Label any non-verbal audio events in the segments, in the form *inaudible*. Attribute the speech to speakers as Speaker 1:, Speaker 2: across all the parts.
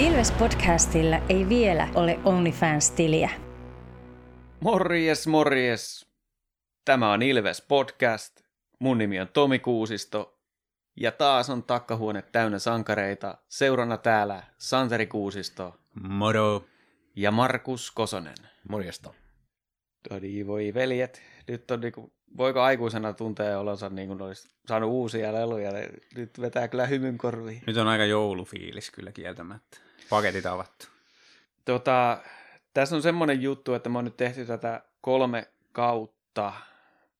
Speaker 1: Ilves-podcastilla ei vielä ole OnlyFans-tiliä.
Speaker 2: Morjes, morjes. Tämä on Ilves Podcast. Mun nimi on Tomi Kuusisto. Ja taas on takkahuone täynnä sankareita. Seurana täällä Santeri Kuusisto
Speaker 3: Moro.
Speaker 2: ja Markus Kosonen.
Speaker 3: Morjesta.
Speaker 2: Todi voi veljet. Nyt on niinku, voiko aikuisena tuntea olonsa niin kuin olisi saanut uusia leluja. Nyt vetää kyllä hymyn korviin.
Speaker 3: Nyt on aika joulufiilis kyllä kieltämättä. Paketit avattu.
Speaker 2: Tota, tässä on semmoinen juttu, että mä oon nyt tehty tätä kolme kautta,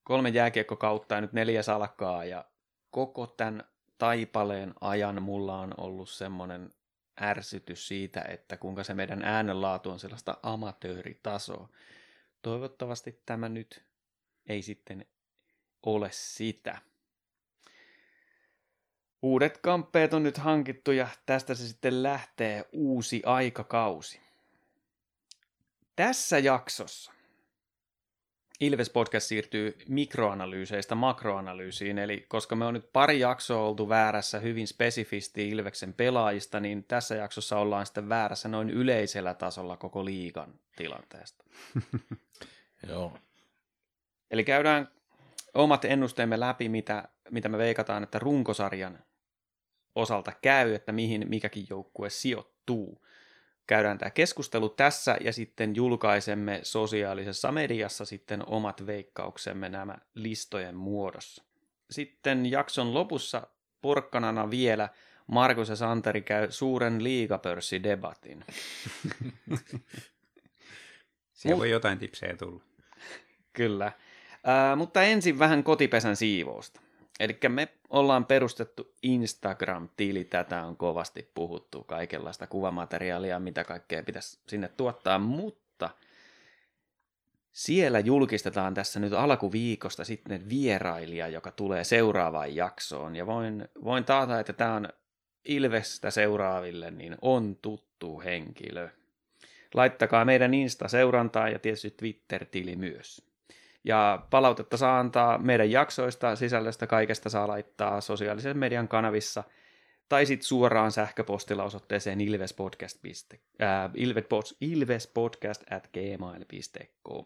Speaker 2: kolme jääkiekkokautta ja nyt neljä salkkaa ja koko tämän taipaleen ajan mulla on ollut semmoinen ärsytys siitä, että kuinka se meidän äänenlaatu on sellaista amatööritasoa. Toivottavasti tämä nyt ei sitten ole sitä. Uudet kamppeet on nyt hankittu ja tästä se sitten lähtee uusi aikakausi. Tässä jaksossa Ilves Podcast siirtyy mikroanalyyseistä makroanalyysiin, eli koska me on nyt pari jaksoa oltu väärässä hyvin spesifisti Ilveksen pelaajista, niin tässä jaksossa ollaan sitten väärässä noin yleisellä tasolla koko liigan tilanteesta. *laughs*
Speaker 4: Joo.
Speaker 2: Eli käydään omat ennusteemme läpi, mitä, mitä me veikataan, että runkosarjan osalta käy, että mihin mikäkin joukkue sijoittuu. Käydään tämä keskustelu tässä ja sitten julkaisemme sosiaalisessa mediassa sitten omat veikkauksemme nämä listojen muodossa. Sitten jakson lopussa porkkanana vielä Markus ja Santeri käy suuren liigapörssidebatin. *laughs*
Speaker 3: Siellä voi jotain tipsejä tulla.
Speaker 2: Kyllä. Ää, mutta ensin vähän kotipesän siivousta. Eli me ollaan perustettu Instagram-tili, tätä on kovasti puhuttu, kaikenlaista kuvamateriaalia, mitä kaikkea pitäisi sinne tuottaa, mutta siellä julkistetaan tässä nyt alkuviikosta sitten vierailija, joka tulee seuraavaan jaksoon, ja voin, voin taata, että tämä on Ilvestä seuraaville, niin on tuttu henkilö. Laittakaa meidän Insta-seurantaa ja tietysti Twitter-tili myös. Ja palautetta saa antaa meidän jaksoista, sisällöstä kaikesta saa laittaa sosiaalisen median kanavissa tai sitten suoraan sähköpostilla osoitteeseen ilvespodcast, äh, ilvespodcast at gmail.com.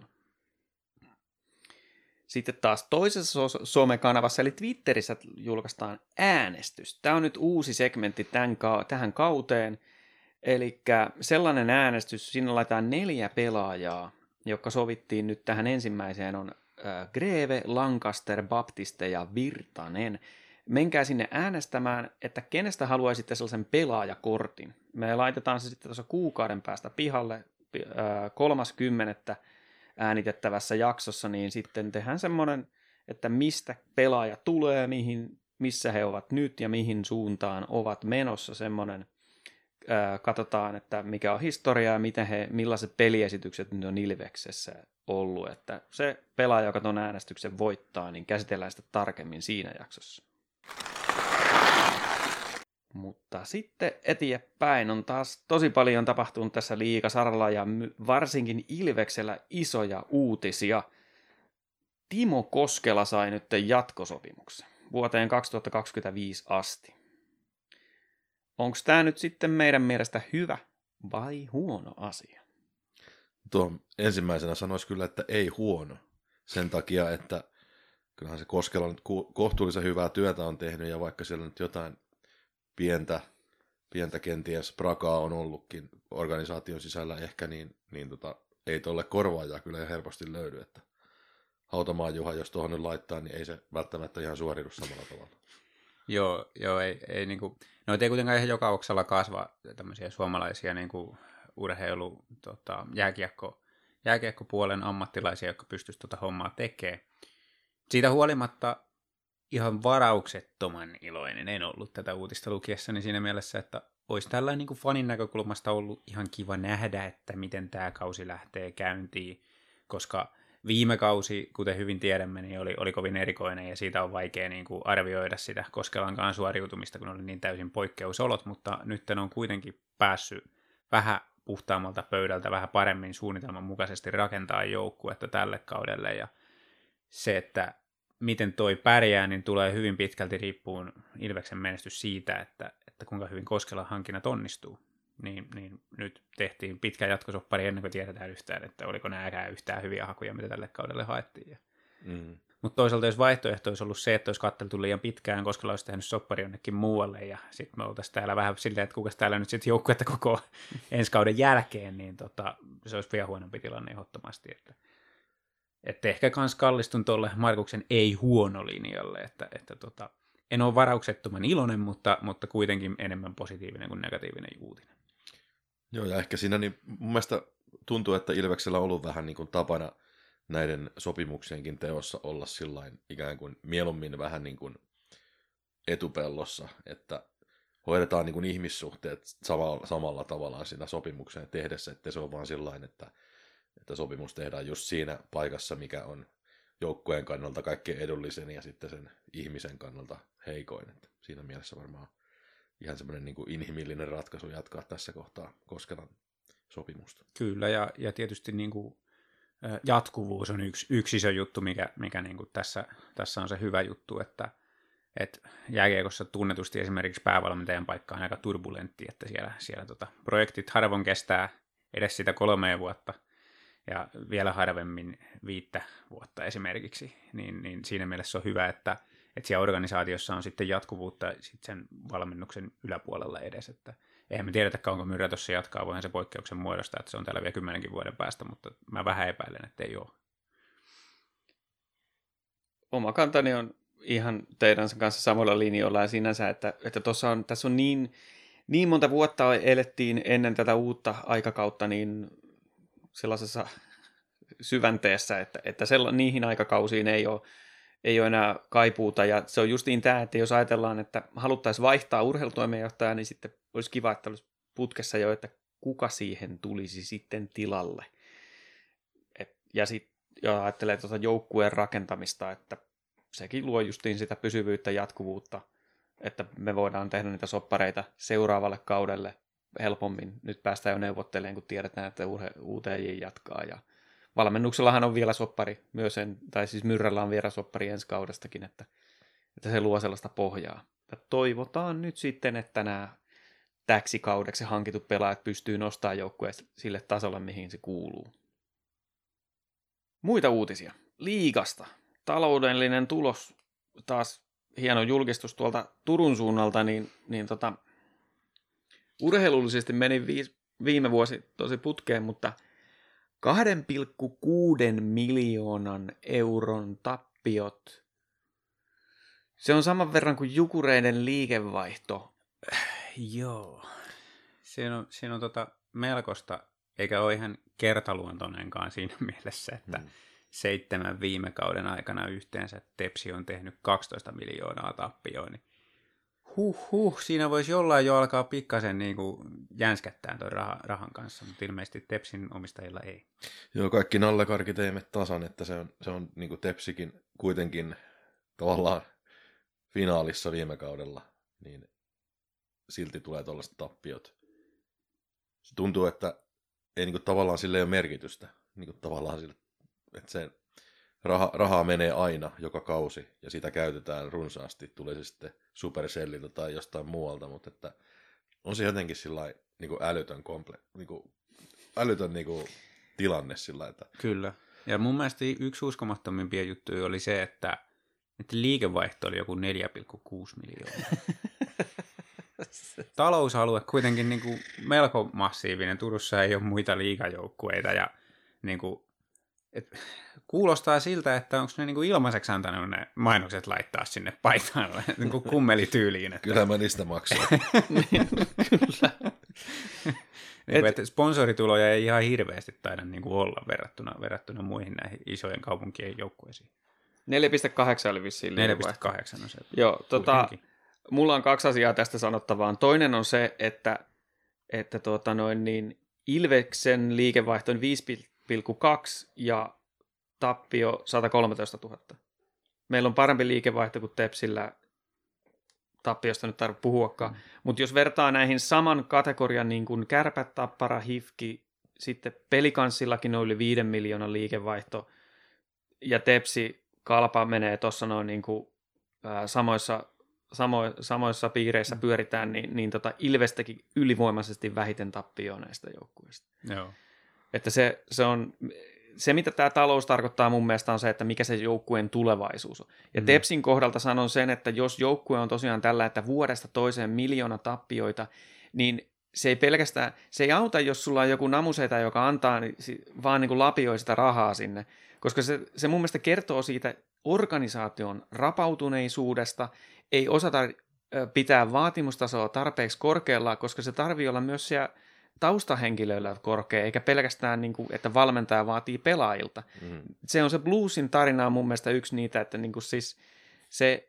Speaker 2: Sitten taas toisessa so- somekanavassa, eli Twitterissä julkaistaan äänestys. Tämä on nyt uusi segmentti tämän ka- tähän kauteen. Eli sellainen äänestys, siinä laitetaan neljä pelaajaa, jotka sovittiin nyt tähän ensimmäiseen, on äh, Greve, Lancaster, Baptiste ja Virtanen. Menkää sinne äänestämään, että kenestä haluaisitte sellaisen pelaajakortin. Me laitetaan se sitten tuossa kuukauden päästä pihalle äh, 30. äänitettävässä jaksossa, niin sitten tehdään semmoinen, että mistä pelaaja tulee, mihin, missä he ovat nyt ja mihin suuntaan ovat menossa semmoinen katsotaan, että mikä on historia ja miten he, millaiset peliesitykset nyt on Ilveksessä ollut. Että se pelaaja, joka tuon äänestyksen voittaa, niin käsitellään sitä tarkemmin siinä jaksossa. Mutta sitten eteenpäin on taas tosi paljon tapahtunut tässä liikasaralla ja varsinkin Ilveksellä isoja uutisia. Timo Koskela sai nyt jatkosopimuksen vuoteen 2025 asti. Onko tämä nyt sitten meidän mielestä hyvä vai huono asia?
Speaker 4: Tuo ensimmäisenä sanoisi kyllä, että ei huono. Sen takia, että kyllähän se Koskela nyt kohtuullisen hyvää työtä on tehnyt, ja vaikka siellä nyt jotain pientä, pientä kenties prakaa on ollutkin organisaation sisällä ehkä, niin, niin tota, ei tuolle korvaajaa kyllä helposti löydy, että Hautamaan Juha, jos tuohon nyt laittaa, niin ei se välttämättä ihan suoridu samalla tavalla.
Speaker 3: Joo, joo ei, ei niinku, no ei kuitenkaan ihan joka oksalla kasva tämmöisiä suomalaisia niinku urheilu, tota, jääkiekko, jääkiekkopuolen ammattilaisia, jotka pystyisivät tuota hommaa tekemään. Siitä huolimatta ihan varauksettoman iloinen en ollut tätä uutista lukiessani siinä mielessä, että olisi tällainen niin kuin fanin näkökulmasta ollut ihan kiva nähdä, että miten tämä kausi lähtee käyntiin, koska viime kausi, kuten hyvin tiedämme, niin oli, oli kovin erikoinen ja siitä on vaikea niin kuin arvioida sitä Koskelankaan suoriutumista, kun oli niin täysin poikkeusolot, mutta nyt on kuitenkin päässyt vähän puhtaammalta pöydältä vähän paremmin suunnitelman mukaisesti rakentaa joukkuetta tälle kaudelle ja se, että miten toi pärjää, niin tulee hyvin pitkälti riippuun Ilveksen menestys siitä, että, että kuinka hyvin Koskelan hankinnat onnistuu. Niin, niin nyt tehtiin pitkä jatkosoppari ennen kuin tiedetään yhtään, että oliko nämäkään yhtään hyviä hakuja, mitä tälle kaudelle haettiin. Ja...
Speaker 4: Mm.
Speaker 3: Mutta toisaalta jos vaihtoehto olisi ollut se, että olisi katteltu liian pitkään, koska olisi tehnyt soppari jonnekin muualle ja sitten me oltaisiin täällä vähän silleen, että kuka täällä nyt sitten joukkuetta koko *laughs* ensi kauden jälkeen, niin tota, se olisi vielä huonompi tilanne ehdottomasti. Että, että ehkä kans kallistun tuolle Markuksen ei-huono linjalle, että, että tota, en ole varauksettoman iloinen, mutta, mutta kuitenkin enemmän positiivinen kuin negatiivinen uutinen.
Speaker 4: Joo, ja ehkä siinä niin mun mielestä tuntuu, että Ilveksellä on ollut vähän niin kuin tapana näiden sopimuksienkin teossa olla sillain ikään kuin mieluummin vähän niin kuin etupellossa, että hoidetaan niin kuin ihmissuhteet samalla, samalla tavalla siinä sopimukseen tehdessä, että se on vaan sillain, että, että sopimus tehdään just siinä paikassa, mikä on joukkueen kannalta kaikkein edullisen ja sitten sen ihmisen kannalta heikoin. Että siinä mielessä varmaan ihan semmoinen niin kuin inhimillinen ratkaisu jatkaa tässä kohtaa Koskelan sopimusta.
Speaker 3: Kyllä, ja, ja tietysti niin kuin jatkuvuus on yksi, yksi iso juttu, mikä, mikä niin kuin tässä, tässä on se hyvä juttu, että, että jääkiekossa tunnetusti esimerkiksi päävalmentajan paikka on aika turbulentti, että siellä, siellä tota, projektit harvoin kestää edes sitä kolmea vuotta, ja vielä harvemmin viittä vuotta esimerkiksi, niin, niin siinä mielessä on hyvä, että, että siellä organisaatiossa on sitten jatkuvuutta sit sen valmennuksen yläpuolella edes, että eihän me tiedetä kauanko Myrrä tuossa jatkaa, voihan se poikkeuksen muodosta, että se on täällä vielä kymmenenkin vuoden päästä, mutta mä vähän epäilen, että ei ole.
Speaker 2: Oma kantani on ihan teidän kanssa samalla linjoilla ja sinänsä, että, että tuossa on, tässä on niin, niin monta vuotta elettiin ennen tätä uutta aikakautta, niin sellaisessa syvänteessä, että, että sella, niihin aikakausiin ei ole, ei ole enää kaipuuta. Ja se on justiin tämä, että jos ajatellaan, että haluttaisiin vaihtaa urheilutoimenjohtajaa, niin sitten olisi kiva, että olisi putkessa jo, että kuka siihen tulisi sitten tilalle. Et, ja sitten ja ajattelee tuota joukkueen rakentamista, että sekin luo justiin sitä pysyvyyttä, jatkuvuutta, että me voidaan tehdä niitä soppareita seuraavalle kaudelle helpommin. Nyt päästään jo neuvottelemaan, kun tiedetään, että UTJ jatkaa. Ja valmennuksellahan on vielä soppari myös, en, tai siis Myrrällä on vielä soppari ensi kaudestakin, että, että se luo sellaista pohjaa. Ja toivotaan nyt sitten, että nämä täksi kaudeksi hankitut pelaajat pystyy nostamaan joukkueen sille tasolle, mihin se kuuluu. Muita uutisia. Liigasta. Taloudellinen tulos. Taas hieno julkistus tuolta Turun suunnalta, niin, niin tota, urheilullisesti meni viis, viime vuosi tosi putkeen, mutta 2,6 miljoonan euron tappiot. Se on saman verran kuin Jukureiden liikevaihto. *sighs*
Speaker 3: Joo. Siinä on, siinä on tota melkoista, eikä ole ihan kertaluontoinenkaan siinä *laughs* mielessä, että hmm. seitsemän viime kauden aikana yhteensä Tepsi on tehnyt 12 miljoonaa tappioon, niin huh, huh, siinä voisi jollain jo alkaa pikkasen niin kuin jänskättää tuon rahan, rahan kanssa, mutta ilmeisesti Tepsin omistajilla ei.
Speaker 4: Joo, kaikki nallekarkit ei tasan, että se on, se on niin kuin Tepsikin kuitenkin tavallaan finaalissa viime kaudella, niin silti tulee tuollaiset tappiot. Se tuntuu, että ei niin kuin, tavallaan sille ole merkitystä. Niin kuin, tavallaan sille, että se raha, rahaa menee aina joka kausi ja sitä käytetään runsaasti, tulee se sitten Supercellilta tai jostain muualta, mutta että on se jotenkin sillä niin kuin älytön, komple, niin kuin, älytön niin kuin, tilanne sillä että...
Speaker 3: Kyllä. Ja mun mielestä yksi uskomattomimpia juttuja oli se, että, että liikevaihto oli joku 4,6 miljoonaa. *laughs* Talousalue kuitenkin niin kuin melko massiivinen. Turussa ei ole muita liikajoukkueita ja niin kuin, et, kuulostaa siltä, että onko ne niinku ilmaiseksi antanut ne mainokset laittaa sinne paitaan *laughs* niinku kummelityyliin. Että...
Speaker 4: Kyllä mä niistä maksan.
Speaker 3: niin, *laughs* kyllä. niin Et... sponsorituloja ei ihan hirveästi taida niin kuin olla verrattuna, verrattuna muihin näihin isojen kaupunkien joukkueisiin.
Speaker 2: 4,8 oli vissiin
Speaker 3: 4,8 on se.
Speaker 2: Joo, tota, mulla on kaksi asiaa tästä sanottavaa. Toinen on se, että, että tuota noin, niin Ilveksen liikevaihto on 5,2 ja tappio 113 000. Meillä on parempi liikevaihto kuin Tepsillä, tappiosta nyt tarvitse puhuakaan. Mm. Mutta jos vertaa näihin saman kategorian niin kuin kärpät, tappara, hifki, sitten pelikanssillakin on yli 5 miljoonan liikevaihto, ja Tepsi, kalpa menee tuossa noin niin kuin, ää, samoissa, samo, samoissa piireissä pyöritään, niin, niin tota Ilvestäkin ylivoimaisesti vähiten tappioon näistä joukkueista.
Speaker 3: Joo.
Speaker 2: Että se, se on, se mitä tämä talous tarkoittaa mun mielestä on se, että mikä se joukkueen tulevaisuus on. Ja mm. Tepsin kohdalta sanon sen, että jos joukkue on tosiaan tällä, että vuodesta toiseen miljoona tappioita, niin se ei pelkästään, se ei auta, jos sulla on joku namuseita, joka antaa niin, vaan niin kuin lapioi sitä rahaa sinne, koska se, se mun mielestä kertoo siitä organisaation rapautuneisuudesta, ei osata pitää vaatimustasoa tarpeeksi korkealla, koska se tarvii olla myös siellä taustahenkilöillä korkea, eikä pelkästään, niin kuin, että valmentaja vaatii pelaajilta. Mm. Se on se bluesin tarina on mun mielestä yksi niitä, että niin kuin siis se,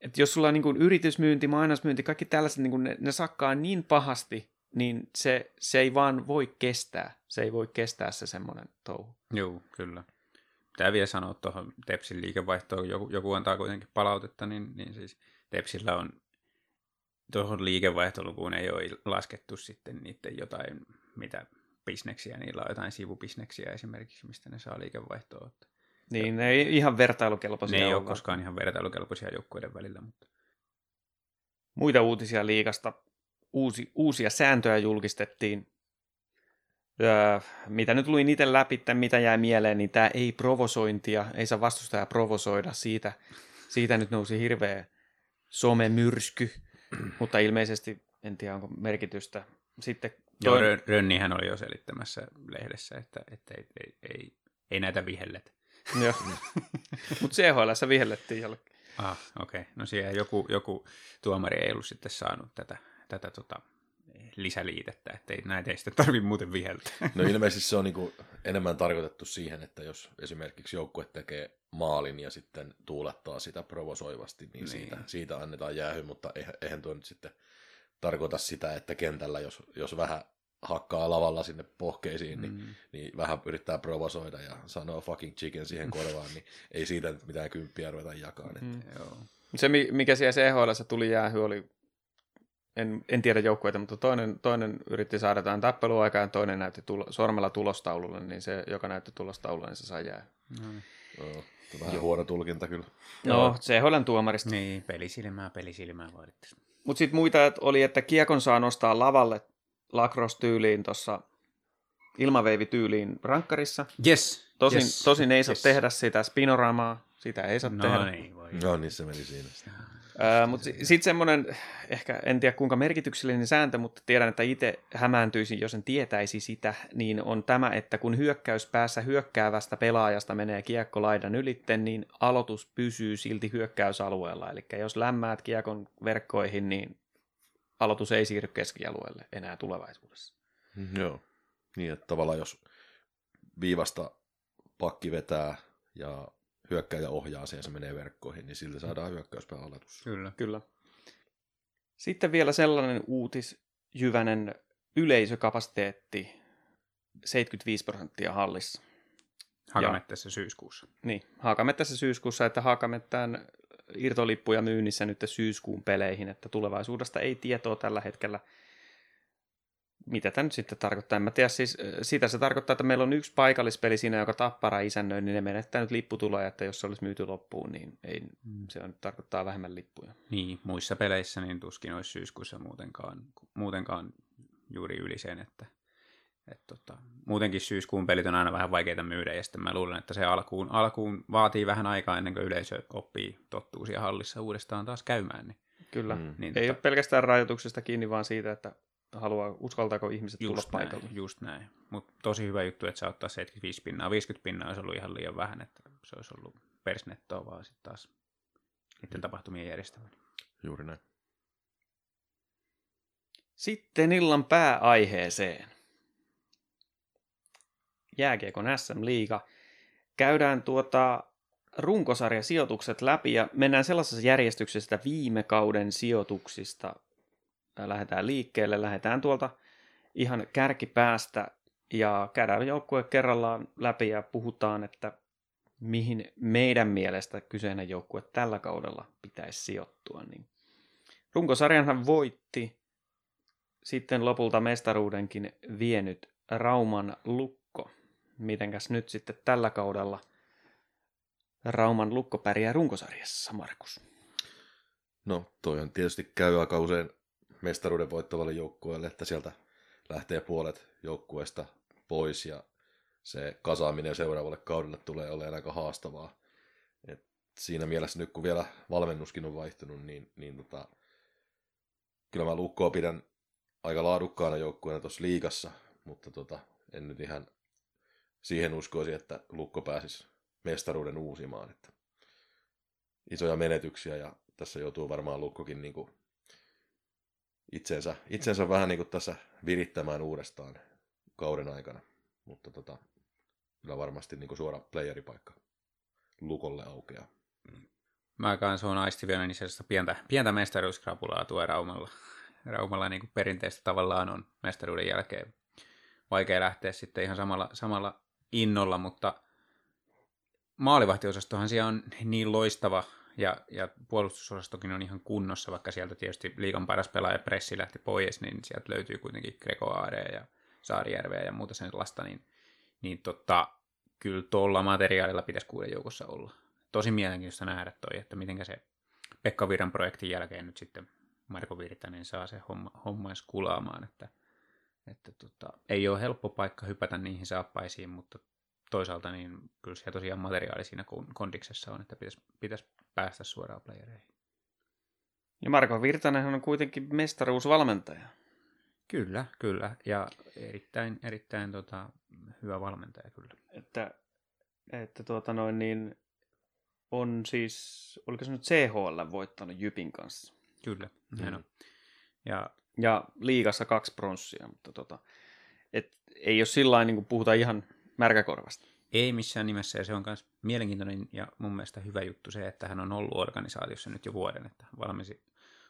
Speaker 2: että jos sulla on niin kuin yritysmyynti, mainosmyynti, kaikki tällaiset, niin kuin ne, ne sakkaa niin pahasti, niin se, se ei vaan voi kestää. Se ei voi kestää se semmoinen touhu.
Speaker 3: Joo, kyllä. Tämä vielä sanoa tuohon Tepsin liikevaihtoon, joku, joku antaa kuitenkin palautetta, niin, niin siis Tepsillä on tuohon liikevaihtolukuun ei ole laskettu sitten niiden jotain, mitä bisneksiä, niillä on jotain sivubisneksiä esimerkiksi, mistä ne saa liikevaihtoa.
Speaker 2: Niin, ne ei ihan vertailukelpoisia
Speaker 3: Ne ei ole koskaan ihan vertailukelpoisia joukkueiden välillä. Mutta...
Speaker 2: Muita uutisia liikasta. Uusi, uusia sääntöjä julkistettiin. Öö, mitä nyt luin itse läpi, mitä jäi mieleen, niin tämä ei provosointia, ei saa vastustaja provosoida. Siitä, siitä nyt nousi hirveä somemyrsky. *clears throat* mutta ilmeisesti en tiedä onko merkitystä. Sitten
Speaker 3: Joo. Rönnihän oli jo selittämässä lehdessä, että, että ei, ei, ei, ei näitä vihellet.
Speaker 2: Joo, *laughs* mutta CHL vihellettiin jollekin.
Speaker 3: Ah, okei. Okay. No siellä joku, joku tuomari ei ollut sitten saanut tätä, tätä tota, lisäliitettä, että ei, näitä ei sitten tarvitse muuten viheltää. *laughs*
Speaker 4: No ilmeisesti se on niin enemmän tarkoitettu siihen, että jos esimerkiksi joukkue tekee maalin ja sitten tuulettaa sitä provosoivasti, niin, niin. Siitä, siitä annetaan jäähy, mutta eihän tuo nyt sitten tarkoita sitä, että kentällä, jos, jos vähän hakkaa lavalla sinne pohkeisiin, niin, mm. niin vähän yrittää provosoida ja sanoo fucking chicken siihen *laughs* korvaan, niin ei siitä nyt mitään kymppiä ruveta jakaan. Että. Mm.
Speaker 2: Joo. Se, mikä siellä CHL tuli jäähy, oli en, en tiedä joukkueita, mutta toinen, toinen yritti saada jotain tappeluaikaa ja toinen näytti tulo, sormella tulostaululle, niin se, joka näytti tulostaululle, niin se sai jää.
Speaker 4: No. Oh, vähän Joo. huono tulkinta kyllä.
Speaker 2: No, CHLn tuomarista.
Speaker 3: Niin, pelisilmää, pelisilmää vaadittaisiin.
Speaker 2: Mutta sitten muita oli, että kiekon saa nostaa lavalle lacrosse-tyyliin tuossa ilmaveivityyliin rankkarissa.
Speaker 3: Yes.
Speaker 2: Tosin,
Speaker 3: yes.
Speaker 2: tosin ei saa yes. tehdä sitä spinoramaa, sitä ei saa
Speaker 3: no,
Speaker 2: tehdä.
Speaker 3: Niin, voi.
Speaker 4: No niin, se meni siinä.
Speaker 2: Mutta sitten semmoinen, ehkä en tiedä kuinka merkityksellinen sääntö, mutta tiedän, että itse hämääntyisin, jos en tietäisi sitä, niin on tämä, että kun hyökkäyspäässä hyökkäävästä pelaajasta menee kiekko laidan ylitten, niin aloitus pysyy silti hyökkäysalueella. Eli jos lämmäät kiekon verkkoihin, niin aloitus ei siirry keskialueelle enää tulevaisuudessa.
Speaker 4: Mm, joo, niin että tavallaan jos viivasta pakki vetää ja hyökkäjä ohjaa sen ja se menee verkkoihin, niin siltä saadaan hyökkäyspään aletus.
Speaker 3: Kyllä.
Speaker 2: Kyllä. Sitten vielä sellainen uutisjyvänen yleisökapasiteetti 75 prosenttia hallissa.
Speaker 3: Hakamettässä syyskuussa.
Speaker 2: Niin, Hakamettässä syyskuussa, että Hakamettään irtolippuja myynnissä nyt syyskuun peleihin, että tulevaisuudesta ei tietoa tällä hetkellä – mitä tämä nyt sitten tarkoittaa? En mä tiedä, siis sitä se tarkoittaa, että meillä on yksi paikallispeli siinä, joka tappara isännöi, niin ne menettää nyt lipputuloja, että jos se olisi myyty loppuun, niin ei, mm. se on, tarkoittaa vähemmän lippuja.
Speaker 3: Niin, muissa peleissä niin tuskin olisi syyskuussa muutenkaan, muutenkaan juuri yli sen, että et tota, muutenkin syyskuun pelit on aina vähän vaikeita myydä, ja sitten mä luulen, että se alkuun, alkuun vaatii vähän aikaa ennen kuin yleisö oppii, tottuu siellä hallissa uudestaan taas käymään. Niin,
Speaker 2: Kyllä, mm. niin, ei tota... ole pelkästään rajoituksesta kiinni, vaan siitä, että haluaa, uskaltaako ihmiset just tulla
Speaker 3: näin,
Speaker 2: paikalle.
Speaker 3: Just näin. Mutta tosi hyvä juttu, että saa ottaa 75 pinnaa. 50 pinnaa olisi ollut ihan liian vähän, että se olisi ollut persnettoa vaan sitten taas niiden tapahtumien järjestäminen.
Speaker 4: Juuri näin.
Speaker 2: Sitten illan pääaiheeseen. Jääkiekon SM-liiga. Käydään tuota runkosarjasijoitukset läpi ja mennään sellaisessa järjestyksessä viime kauden sijoituksista lähdetään liikkeelle, lähdetään tuolta ihan kärkipäästä ja käydään joukkue kerrallaan läpi ja puhutaan, että mihin meidän mielestä kyseinen joukkue tällä kaudella pitäisi sijoittua. Niin runkosarjanhan voitti sitten lopulta mestaruudenkin vienyt Rauman lukko. Mitenkäs nyt sitten tällä kaudella Rauman lukko pärjää runkosarjassa, Markus?
Speaker 4: No, toihan tietysti käy aika usein mestaruuden voittavalle joukkueelle, että sieltä lähtee puolet joukkueesta pois ja se kasaaminen seuraavalle kaudelle tulee olemaan aika haastavaa. Et siinä mielessä nyt kun vielä valmennuskin on vaihtunut, niin, niin tota, kyllä mä Lukkoa pidän aika laadukkaana joukkueena tuossa liigassa, mutta tota, en nyt ihan siihen uskoisi, että Lukko pääsisi mestaruuden uusimaan. Että isoja menetyksiä ja tässä joutuu varmaan Lukkokin niin kuin itsensä, itsensä vähän niin kuin tässä virittämään uudestaan kauden aikana. Mutta tota, kyllä varmasti niin kuin suora playeripaikka Lukolle aukeaa.
Speaker 3: Mä kanssa on aisti vielä niin pientä, pientä mestaruuskrapulaa tuo Raumalla. Raumalla niin kuin perinteistä tavallaan on mestaruuden jälkeen vaikea lähteä sitten ihan samalla, samalla innolla, mutta maalivahtiosastohan siellä on niin loistava ja, ja puolustusosastokin on ihan kunnossa, vaikka sieltä tietysti liikan paras pelaaja Pressi lähti pois, niin sieltä löytyy kuitenkin Grego Aare ja Saarijärveä ja muuta sellaista, niin, niin tota, kyllä tuolla materiaalilla pitäisi kuuden joukossa olla. Tosi mielenkiintoista nähdä toi, että miten se Pekka Virran projektin jälkeen nyt sitten Marko Virtanen saa se homma, homma edes kulaamaan, että, että tota, ei ole helppo paikka hypätä niihin saappaisiin, mutta toisaalta niin kyllä siellä tosiaan materiaali siinä kondiksessa on, että pitäisi, pitäisi päästä suoraan playereihin.
Speaker 2: Ja Marko Virtanen on kuitenkin mestaruusvalmentaja.
Speaker 3: Kyllä, kyllä. Ja erittäin, erittäin tota, hyvä valmentaja kyllä.
Speaker 2: Että, että tuota noin niin, on siis, oliko se nyt CHL voittanut Jypin kanssa?
Speaker 3: Kyllä, näin mm. on.
Speaker 2: Ja, ja liigassa kaksi pronssia, mutta tota, et, ei ole sillä niin kuin puhuta ihan märkäkorvasta.
Speaker 3: Ei missään nimessä, ja se on myös mielenkiintoinen ja mun mielestä hyvä juttu se, että hän on ollut organisaatiossa nyt jo vuoden, että valmisi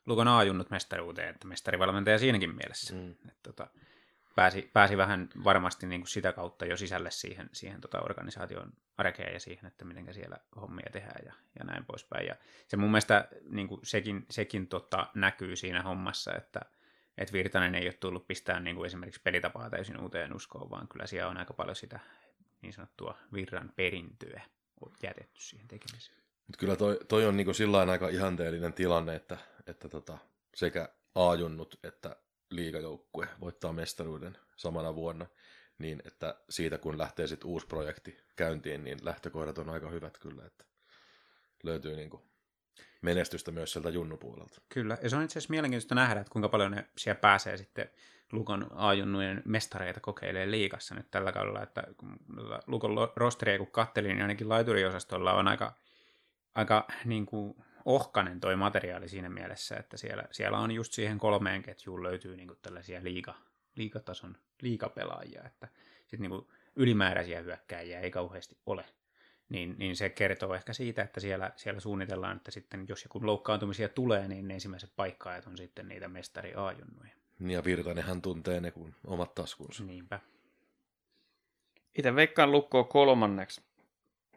Speaker 3: Lukon aajunnut mestaruuteen, että mestarivalmentaja siinäkin mielessä. Mm. Että, tota, pääsi, pääsi vähän varmasti niin kuin sitä kautta jo sisälle siihen, siihen tota organisaation arkeen ja siihen, että miten siellä hommia tehdään ja, ja näin poispäin. Ja se mun mielestä niin kuin sekin, sekin tota, näkyy siinä hommassa, että et Virtanen ei ole tullut pistää niin kuin esimerkiksi pelitapaa täysin uuteen uskoon, vaan kyllä siellä on aika paljon sitä niin sanottua virran perintöä jätetty siihen tekemiseen.
Speaker 4: Mut kyllä toi, toi on niin sillä aika ihanteellinen tilanne, että, että tota, sekä aajunnut että liigajoukkue voittaa mestaruuden samana vuonna, niin että siitä kun lähtee sitten uusi projekti käyntiin, niin lähtökohdat on aika hyvät kyllä, että löytyy niin kuin menestystä myös sieltä junnupuolelta.
Speaker 3: Kyllä, ja se on itse asiassa mielenkiintoista nähdä, että kuinka paljon ne siellä pääsee sitten Lukon A-junnujen mestareita kokeilee liikassa nyt tällä kaudella, että Lukon rosteria kun kattelin, niin ainakin laituriosastolla on aika, aika niin kuin ohkanen toi materiaali siinä mielessä, että siellä, siellä on just siihen kolmeen ketjuun löytyy niin kuin tällaisia liiga, liikatason liikapelaajia, että sitten niin kuin ylimääräisiä hyökkääjiä ei kauheasti ole. Niin, niin se kertoo ehkä siitä, että siellä, siellä suunnitellaan, että sitten jos joku loukkaantumisia tulee, niin ne ensimmäiset paikkaajat on sitten niitä mestari A-junnuja.
Speaker 4: Niin ja Virtanenhan tuntee ne kuin omat taskunsa.
Speaker 3: Niinpä.
Speaker 2: Itse veikkaan lukkoa kolmanneksi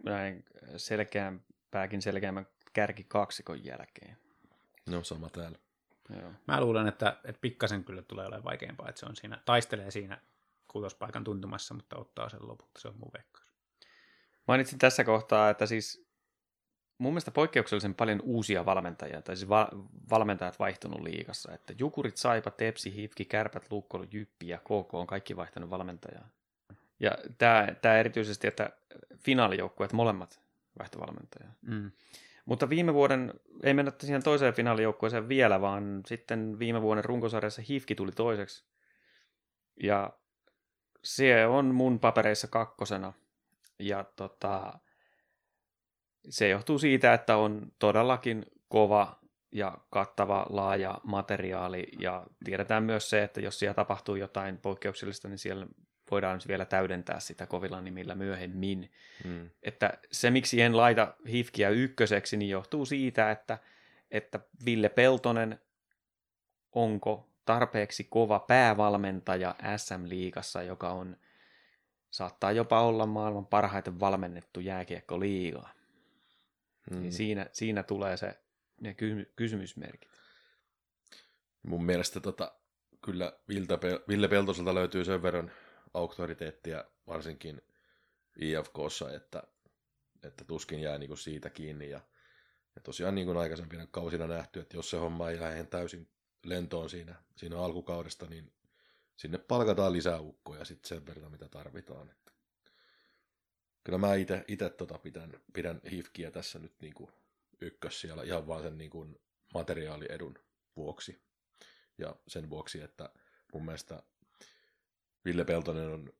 Speaker 2: näin selkeämpääkin selkeämmän kärki kaksikon jälkeen.
Speaker 4: No sama täällä.
Speaker 3: Joo. Mä luulen, että, että pikkasen kyllä tulee olemaan vaikeampaa, että se on siinä, taistelee siinä kuutospaikan tuntumassa, mutta ottaa sen lopulta, se on mun veikkaus.
Speaker 2: Mainitsin tässä kohtaa, että siis mun mielestä poikkeuksellisen paljon uusia valmentajia, tai siis va- valmentajat vaihtunut liikassa, että Jukurit, Saipa, Tepsi, Hifki, Kärpät, Lukko, Jyppi ja KK on kaikki vaihtanut valmentajaa. Ja tämä, tämä erityisesti, että finaalijoukkueet molemmat vaihtovalmentajaa. Mm. Mutta viime vuoden, ei mennä siihen toiseen finaalijoukkueeseen vielä, vaan sitten viime vuoden runkosarjassa Hifki tuli toiseksi. Ja se on mun papereissa kakkosena. Ja tota, se johtuu siitä, että on todellakin kova ja kattava laaja materiaali ja tiedetään myös se, että jos siellä tapahtuu jotain poikkeuksellista, niin siellä voidaan vielä täydentää sitä kovilla nimillä myöhemmin. Mm. Että se, miksi en laita Hifkiä ykköseksi, niin johtuu siitä, että, että Ville Peltonen onko tarpeeksi kova päävalmentaja SM-liigassa, joka on saattaa jopa olla maailman parhaiten valmennettu jääkiekko-liiga. Mm. Niin siinä, siinä tulee se ne ky- kysymysmerkit.
Speaker 4: Mun mielestä tota, kyllä Ville Peltoselta löytyy sen verran auktoriteettia varsinkin IFKssa, että, että tuskin jää niinku siitä kiinni. Ja, Ja tosiaan niin kuin aikaisempina kausina nähty, että jos se homma ei lähde täysin lentoon siinä, siinä alkukaudesta, niin sinne palkataan lisää ukkoja sitten sen verran, mitä tarvitaan. Että kyllä mä itse tota pidän, pidän hifkiä tässä nyt niin kuin ykkös siellä ihan vaan sen niin kuin materiaaliedun vuoksi. Ja sen vuoksi, että mun mielestä Ville Peltonen on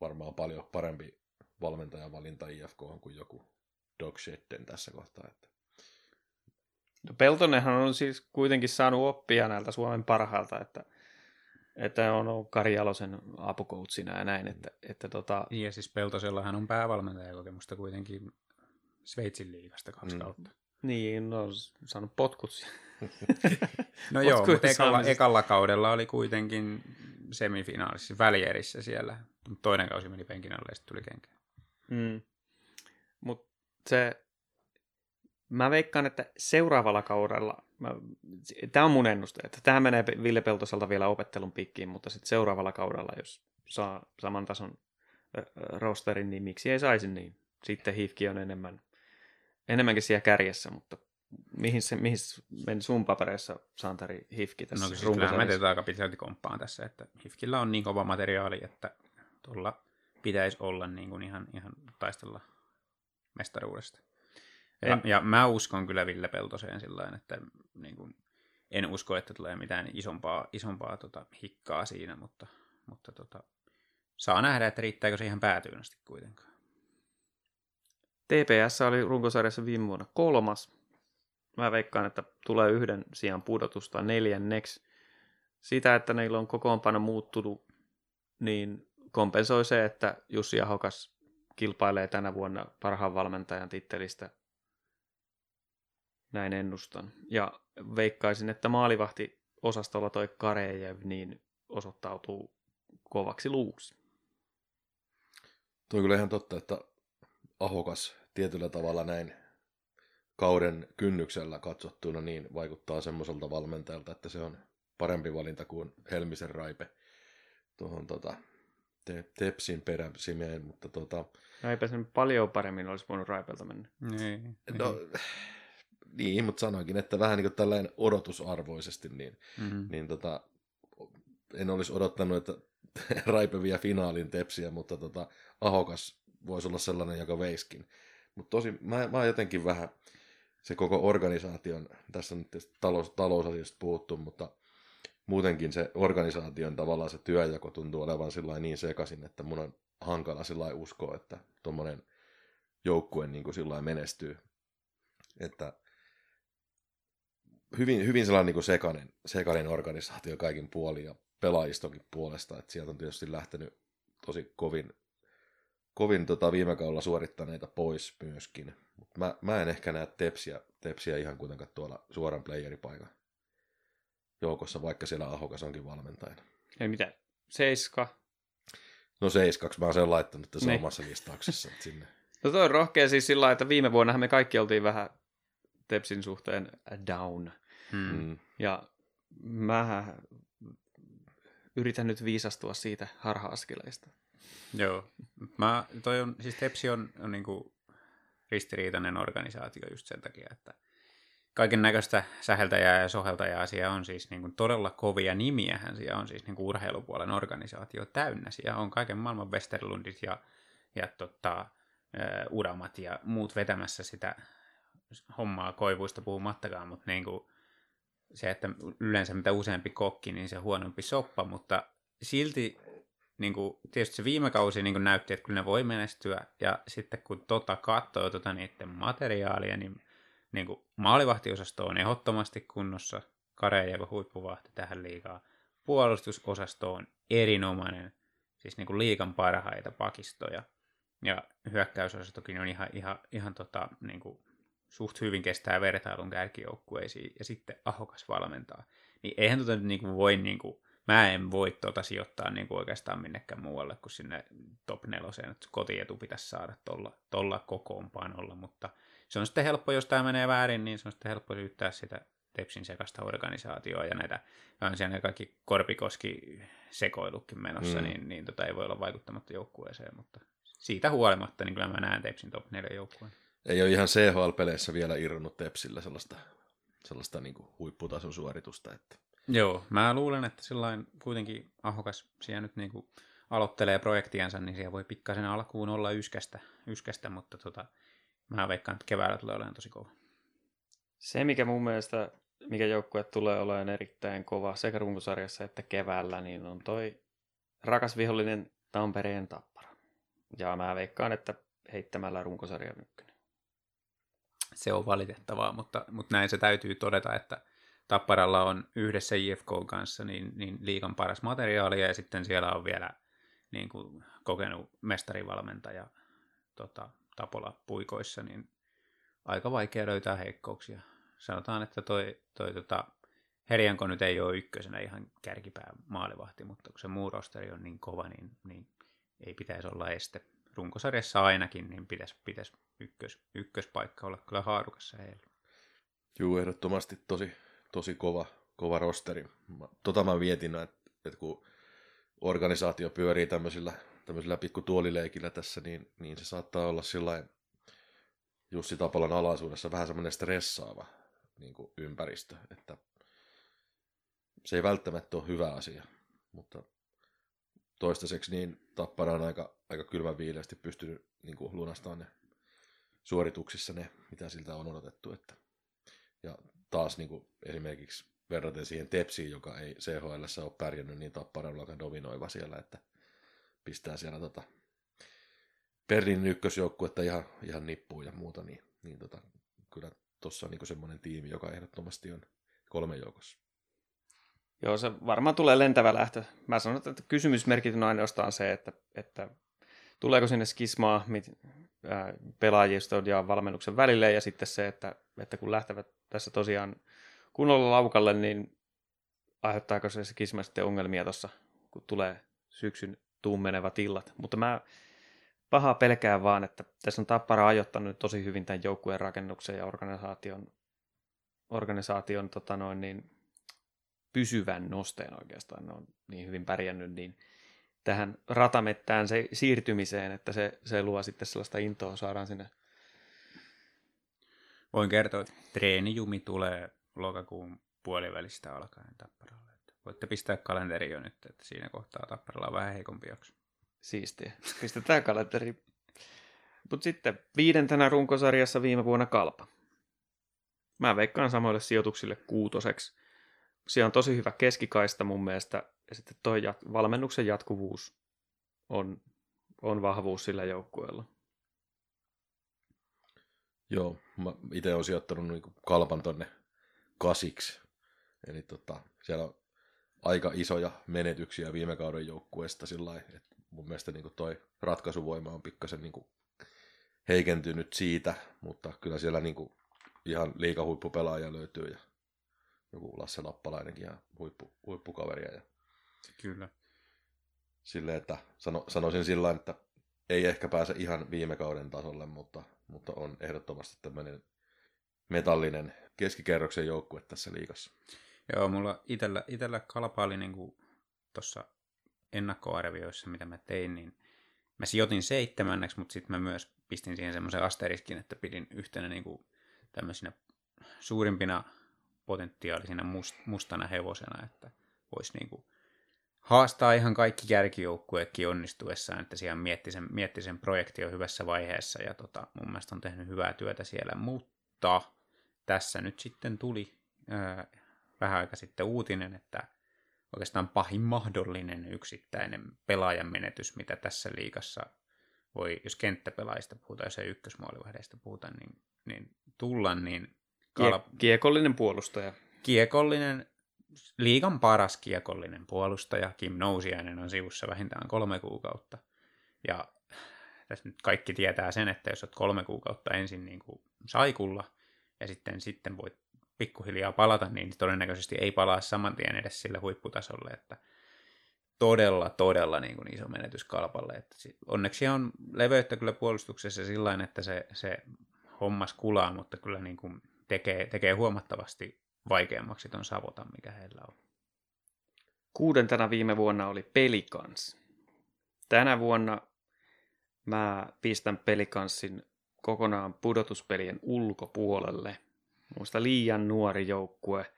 Speaker 4: varmaan paljon parempi valmentajavalinta IFK kuin joku Doc Shedden tässä kohtaa. Että.
Speaker 2: No Peltonenhan on siis kuitenkin saanut oppia näiltä Suomen parhailta, että, että on ollut Kari Jalosen apukoutsina ja näin. Että, että tota...
Speaker 3: Niin ja siis Peltosellahan on päävalmentajakokemusta kuitenkin Sveitsin liigasta kaksi mm. kautta.
Speaker 2: Niin, no saanut potkut. *laughs*
Speaker 3: no joo, mutta ekalla, ekalla kaudella oli kuitenkin semifinaalissa, välierissä siellä. Toinen kausi meni penkin alle ja sitten tuli kenkä.
Speaker 2: Mm. Mutta se, mä veikkaan, että seuraavalla kaudella, tämä on mun ennuste, että tämä menee Ville Peltoselta vielä opettelun pikkiin, mutta sitten seuraavalla kaudella, jos saa saman tason rosterin, niin miksi ei saisi niin. Sitten Hifki on enemmän, enemmänkin siellä kärjessä, mutta mihin, se, mihin meni sun papereissa Santari Hifki tässä
Speaker 3: No siis kyllä mä teet aika pitkälti komppaan tässä, että Hifkillä on niin kova materiaali, että tuolla pitäisi olla niin kuin ihan, ihan taistella mestaruudesta. Ja, ja mä uskon kyllä Ville Peltoseen sillä että niin kuin, en usko, että tulee mitään isompaa, isompaa tota, hikkaa siinä, mutta, mutta tota, saa nähdä, että riittääkö se ihan päätyyn asti kuitenkaan.
Speaker 2: TPS oli runkosarjassa viime vuonna kolmas. Mä veikkaan, että tulee yhden sijaan pudotusta neljänneksi. Sitä, että neillä on kokoonpano muuttunut, niin kompensoi se, että Jussi Ahokas kilpailee tänä vuonna parhaan valmentajan tittelistä. Näin ennustan. Ja veikkaisin, että maalivahti osastolla toi Karejev niin osoittautuu kovaksi luuksi.
Speaker 4: Tuo on kyllä ihan totta, että Ahokas tietyllä tavalla näin kauden kynnyksellä katsottuna niin vaikuttaa semmoiselta valmentajalta, että se on parempi valinta kuin Helmisen Raipe tuohon tota, te, Tepsin peräsimeen, mutta tota...
Speaker 2: No eipä sen paljon paremmin olisi voinut Raipelta mennä.
Speaker 3: Niin.
Speaker 4: No, niin, mutta sanoinkin, että vähän niin kuin tällainen odotusarvoisesti, niin, mm-hmm. niin tota, en olisi odottanut, että *laughs* Raipe vie finaalin Tepsiä, mutta tota, Ahokas voisi olla sellainen, joka veiskin. Mutta tosi, mä, mä jotenkin vähän se koko organisaation, tässä on nyt talous, talousasiasta puhuttu, mutta muutenkin se organisaation tavallaan se työjako tuntuu olevan sillä niin sekaisin, että mun on hankala sillä uskoa, että tuommoinen joukkue niin kuin sillä menestyy. Että hyvin, hyvin sellainen niin kuin sekainen, sekainen organisaatio kaikin puolin ja pelaajistonkin puolesta, että sieltä on tietysti lähtenyt tosi kovin, kovin tota viime kaudella suorittaneita pois myöskin. Mutta mä, mä en ehkä näe tepsiä, tepsiä ihan kuitenkaan tuolla suoran playeripaikan joukossa, vaikka siellä Ahokas onkin valmentajana.
Speaker 2: Ei mitä, seiska?
Speaker 4: No seiskaksi mä oon sen laittanut tässä niin. omassa listauksessa sinne. *laughs*
Speaker 2: No toi on rohkea siis sillä että viime vuonna me kaikki oltiin vähän Tepsin suhteen down. Hmm. hmm. Ja mä yritän nyt viisastua siitä harha-askeleista.
Speaker 3: Joo. Mä, toi on, siis Tepsi on, on niinku ristiriitainen organisaatio just sen takia, että – kaiken näköistä säheltäjää ja soheltajaa siellä on siis niin kuin todella kovia nimiähän siellä on siis niin kuin urheilupuolen organisaatio täynnä. Siellä on kaiken maailman Westerlundit ja, ja tota, Udamat ja muut vetämässä sitä hommaa koivuista puhumattakaan, mutta niin kuin se, että yleensä mitä useampi kokki, niin se huonompi soppa, mutta silti niin kuin, tietysti se viime kausi niin kuin näytti, että kyllä ne voi menestyä, ja sitten kun tota katsoo tota niiden materiaalia, niin niin kuin maalivahtiosasto on ehdottomasti kunnossa, Kareja huippuvahti tähän liikaa. Puolustusosasto on erinomainen, siis niin kuin liikan parhaita pakistoja. Ja hyökkäysosastokin on ihan, ihan, ihan tota, niin kuin suht hyvin kestää vertailun kärkijoukkueisiin ja sitten ahokas valmentaa. Niin eihän tota nyt niin kuin voi, niin kuin, mä en voi tota sijoittaa niin kuin oikeastaan minnekään muualle kuin sinne top neloseen, että kotietu pitäisi saada tolla, tolla kokoonpanolla, mutta – se on sitten helppo, jos tämä menee väärin, niin se on sitten helppo syyttää sitä Tepsin sekasta organisaatioa ja näitä, on siellä ne kaikki Korpikoski sekoilukin menossa, mm. niin, niin tota ei voi olla vaikuttamatta joukkueeseen, mutta siitä huolimatta, niin kyllä mä näen Tepsin top 4 joukkueen.
Speaker 4: Ei ole ihan CHL-peleissä vielä irronnut Tepsillä sellaista, sellaista niin kuin huipputason suoritusta. Että.
Speaker 3: Joo, mä luulen, että sillain kuitenkin ahokas siellä nyt niin kuin aloittelee projektiansa, niin siellä voi pikkasen alkuun olla yskästä, yskästä mutta tota, mä veikkaan, että keväällä tulee olemaan tosi kova.
Speaker 2: Se, mikä mun mielestä, mikä joukkue tulee olemaan erittäin kova sekä runkosarjassa että keväällä, niin on toi rakas vihollinen Tampereen tappara. Ja mä veikkaan, että heittämällä runkosarjan ykkönen.
Speaker 3: Se on valitettavaa, mutta, mutta näin se täytyy todeta, että Tapparalla on yhdessä IFK kanssa niin, niin liikan paras materiaali ja sitten siellä on vielä niin kuin kokenut mestarivalmentaja tota, Tapola puikoissa, niin aika vaikea löytää heikkouksia. Sanotaan, että toi, toi tota, Herjanko nyt ei ole ykkösenä ihan kärkipää maalivahti, mutta kun se muu rosteri on niin kova, niin, niin ei pitäisi olla este. Runkosarjassa ainakin, niin pitäisi, pitäisi ykkös, ykköspaikka olla kyllä haarukassa heille.
Speaker 4: Juu, ehdottomasti tosi, tosi kova, kova rosteri. Tota mä vietin, että, että kun organisaatio pyörii tämmöisillä, tämmöisillä pikkutuolileikillä tässä, niin, niin se saattaa olla sillä Jussi Tapolan alaisuudessa vähän semmoinen stressaava niin kuin ympäristö, että se ei välttämättä ole hyvä asia, mutta toistaiseksi niin Tappara on aika, aika kylmän viileästi pystynyt niin kuin lunastamaan ne suorituksissa ne, mitä siltä on odotettu. Että, ja taas niin kuin esimerkiksi verraten siihen Tepsiin, joka ei CHL ole pärjännyt, niin Tappara on aika dominoiva siellä, että pistää siellä tota Berlinin ykkösjoukkuetta ihan, ihan nippuun ja muuta, niin, niin tota, kyllä tuossa on niin semmoinen tiimi, joka ehdottomasti on kolme joukossa.
Speaker 2: Joo, se varmaan tulee lentävä lähtö. Mä sanon, että kysymysmerkit on ainoastaan se, että, että tuleeko sinne skismaa mit, ää, pelaajista ja valmennuksen välille, ja sitten se, että, että kun lähtevät tässä tosiaan kunnolla laukalle, niin aiheuttaako se skisma sitten ongelmia tuossa, kun tulee syksyn tuumenevat illat. Mutta mä pahaa pelkään vaan, että tässä on Tappara ajoittanut tosi hyvin tämän joukkueen rakennuksen ja organisaation, organisaation tota noin, niin, pysyvän nosteen oikeastaan. Ne on niin hyvin pärjännyt, niin tähän ratamettään se siirtymiseen, että se, se luo sitten sellaista intoa, saadaan sinne.
Speaker 3: Voin kertoa, että treenijumi tulee lokakuun puolivälistä alkaen Tapparalle. Voitte pistää kalenteri jo nyt, että siinä kohtaa Tapparalla on vähän heikompi jakso.
Speaker 2: Siistiä. Pistetään kalenteri. Mutta sitten viidentenä runkosarjassa viime vuonna Kalpa. Mä veikkaan samoille sijoituksille kuutoseksi. Siellä on tosi hyvä keskikaista mun mielestä, ja sitten toi jat- valmennuksen jatkuvuus on, on vahvuus sillä joukkueella.
Speaker 4: Joo, mä itse olen sijoittanut niin kalpan tonne kasiksi. Eli tota, siellä on aika isoja menetyksiä viime kauden joukkueesta sillä että mun mielestä niin toi ratkaisuvoima on pikkasen niin heikentynyt siitä, mutta kyllä siellä niin ihan liikahuippupelaaja löytyy ja joku Lasse Lappalainenkin ja huippu, huippukaveria. Ja
Speaker 3: Kyllä.
Speaker 4: Sille, että sano, sanoisin sillä että ei ehkä pääse ihan viime kauden tasolle, mutta, mutta on ehdottomasti tämmöinen metallinen keskikerroksen joukkue tässä liigassa.
Speaker 3: Joo, mulla itellä, itellä kalpa oli niin tuossa ennakkoarvioissa, mitä mä tein, niin mä sijoitin seitsemänneksi, mutta sitten mä myös pistin siihen semmoisen asteriskin, että pidin yhtenä niin kuin tämmöisinä suurimpina potentiaalisina must, mustana hevosena, että voisi niin kuin haastaa ihan kaikki kärkijoukkueetkin onnistuessaan, että siellä mietti sen, mietti sen projekti on hyvässä vaiheessa ja tota, mun mielestä on tehnyt hyvää työtä siellä, mutta tässä nyt sitten tuli ää, vähän aika sitten uutinen, että oikeastaan pahin mahdollinen yksittäinen pelaajan menetys, mitä tässä liikassa voi, jos kenttäpelaajista puhutaan, jos ei ykkösmaalivahdeista puhutaan, niin, niin tulla, niin
Speaker 2: Kal... Kiekollinen puolustaja.
Speaker 3: Kiekollinen, liikan paras kiekollinen puolustaja, Kim Nousiainen on sivussa vähintään kolme kuukautta. Ja tässä nyt kaikki tietää sen, että jos olet kolme kuukautta ensin niin kuin saikulla, ja sitten, sitten voit pikkuhiljaa palata, niin todennäköisesti ei palaa saman tien edes sille huipputasolle, että todella, todella niin kuin iso menetys kalpalle. Että onneksi on leveyttä kyllä puolustuksessa sillä että se, se hommas kulaa, mutta kyllä niin kuin tekee, tekee huomattavasti vaikeammaksi ton savotan, mikä heillä on.
Speaker 2: Kuudentena viime vuonna oli Pelikans. Tänä vuonna mä pistän Pelikanssin kokonaan pudotuspelien ulkopuolelle. Muista liian nuori joukkue.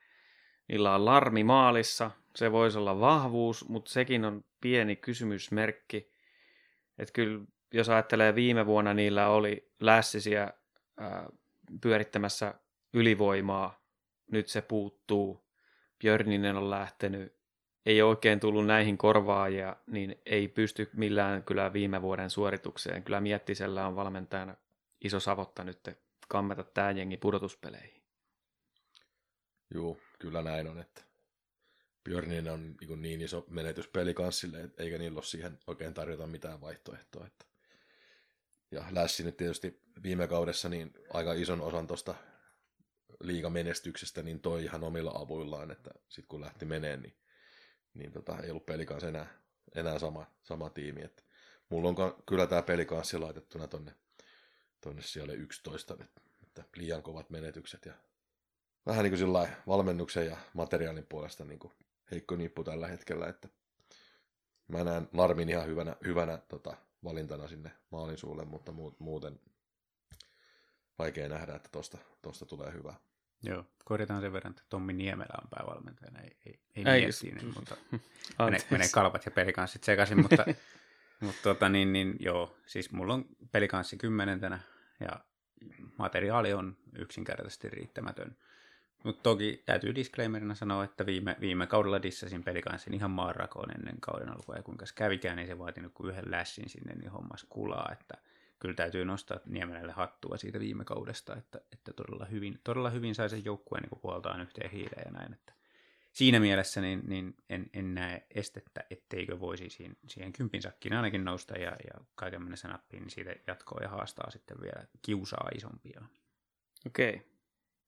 Speaker 2: Niillä on larmi maalissa, se voisi olla vahvuus, mutta sekin on pieni kysymysmerkki. Että kyllä, jos ajattelee viime vuonna, niillä oli lässisiä ää, pyörittämässä ylivoimaa. Nyt se puuttuu. Björninen on lähtenyt. Ei oikein tullut näihin korvaajia, niin ei pysty millään kyllä viime vuoden suoritukseen. Kyllä Miettisellä on valmentajana iso savotta nyt kammeta tämä jengi pudotuspeleihin.
Speaker 4: Joo, kyllä näin on, että Björnin on niin, niin iso menetys pelikanssille, eikä niillä ole siihen oikein tarjota mitään vaihtoehtoa. Että. Ja Lässi nyt tietysti viime kaudessa niin aika ison osan tuosta liigamenestyksestä niin toi ihan omilla avuillaan, että sitten kun lähti meneen, niin, niin tota, ei ollut pelikanssi enää, enää sama, sama tiimi. Että mulla on kyllä tämä pelikanssi laitettuna tonne, tonne siellä 11, että, että liian kovat menetykset ja vähän niin kuin valmennuksen ja materiaalin puolesta niin kuin heikko nippu tällä hetkellä, että mä näen Larmin ihan hyvänä, hyvänä tota, valintana sinne maalin suulle, mutta muuten vaikea nähdä, että tosta, tosta tulee hyvä.
Speaker 3: Joo, korjataan sen verran, että Tommi Niemelä on päävalmentajana, ei, ei, ei, ei miettinen, mutta menee, menee kalpat ja pelikanssit sekaisin, *laughs* mutta, mutta tota, niin, niin, joo, siis mulla on pelikanssi kymmenentenä ja materiaali on yksinkertaisesti riittämätön. Mutta toki täytyy disclaimerina sanoa, että viime, viime kaudella dissasin pelikanssin ihan maanrakoon ennen kauden alkua, ja kuinka kävikään, niin se vaati kuin yhden lässin sinne, niin hommas kulaa, että kyllä täytyy nostaa Niemelälle hattua siitä viime kaudesta, että, että todella, hyvin, todella hyvin sai sen joukkueen niin puoltaan yhteen hiileen ja näin, että siinä mielessä niin, niin en, en näe estettä, etteikö voisi siihen, siihen kympin sakkiin ainakin nousta ja, ja kaiken mennessä nappiin, niin siitä jatkoa ja haastaa sitten vielä kiusaa isompia.
Speaker 2: Okei. Okay.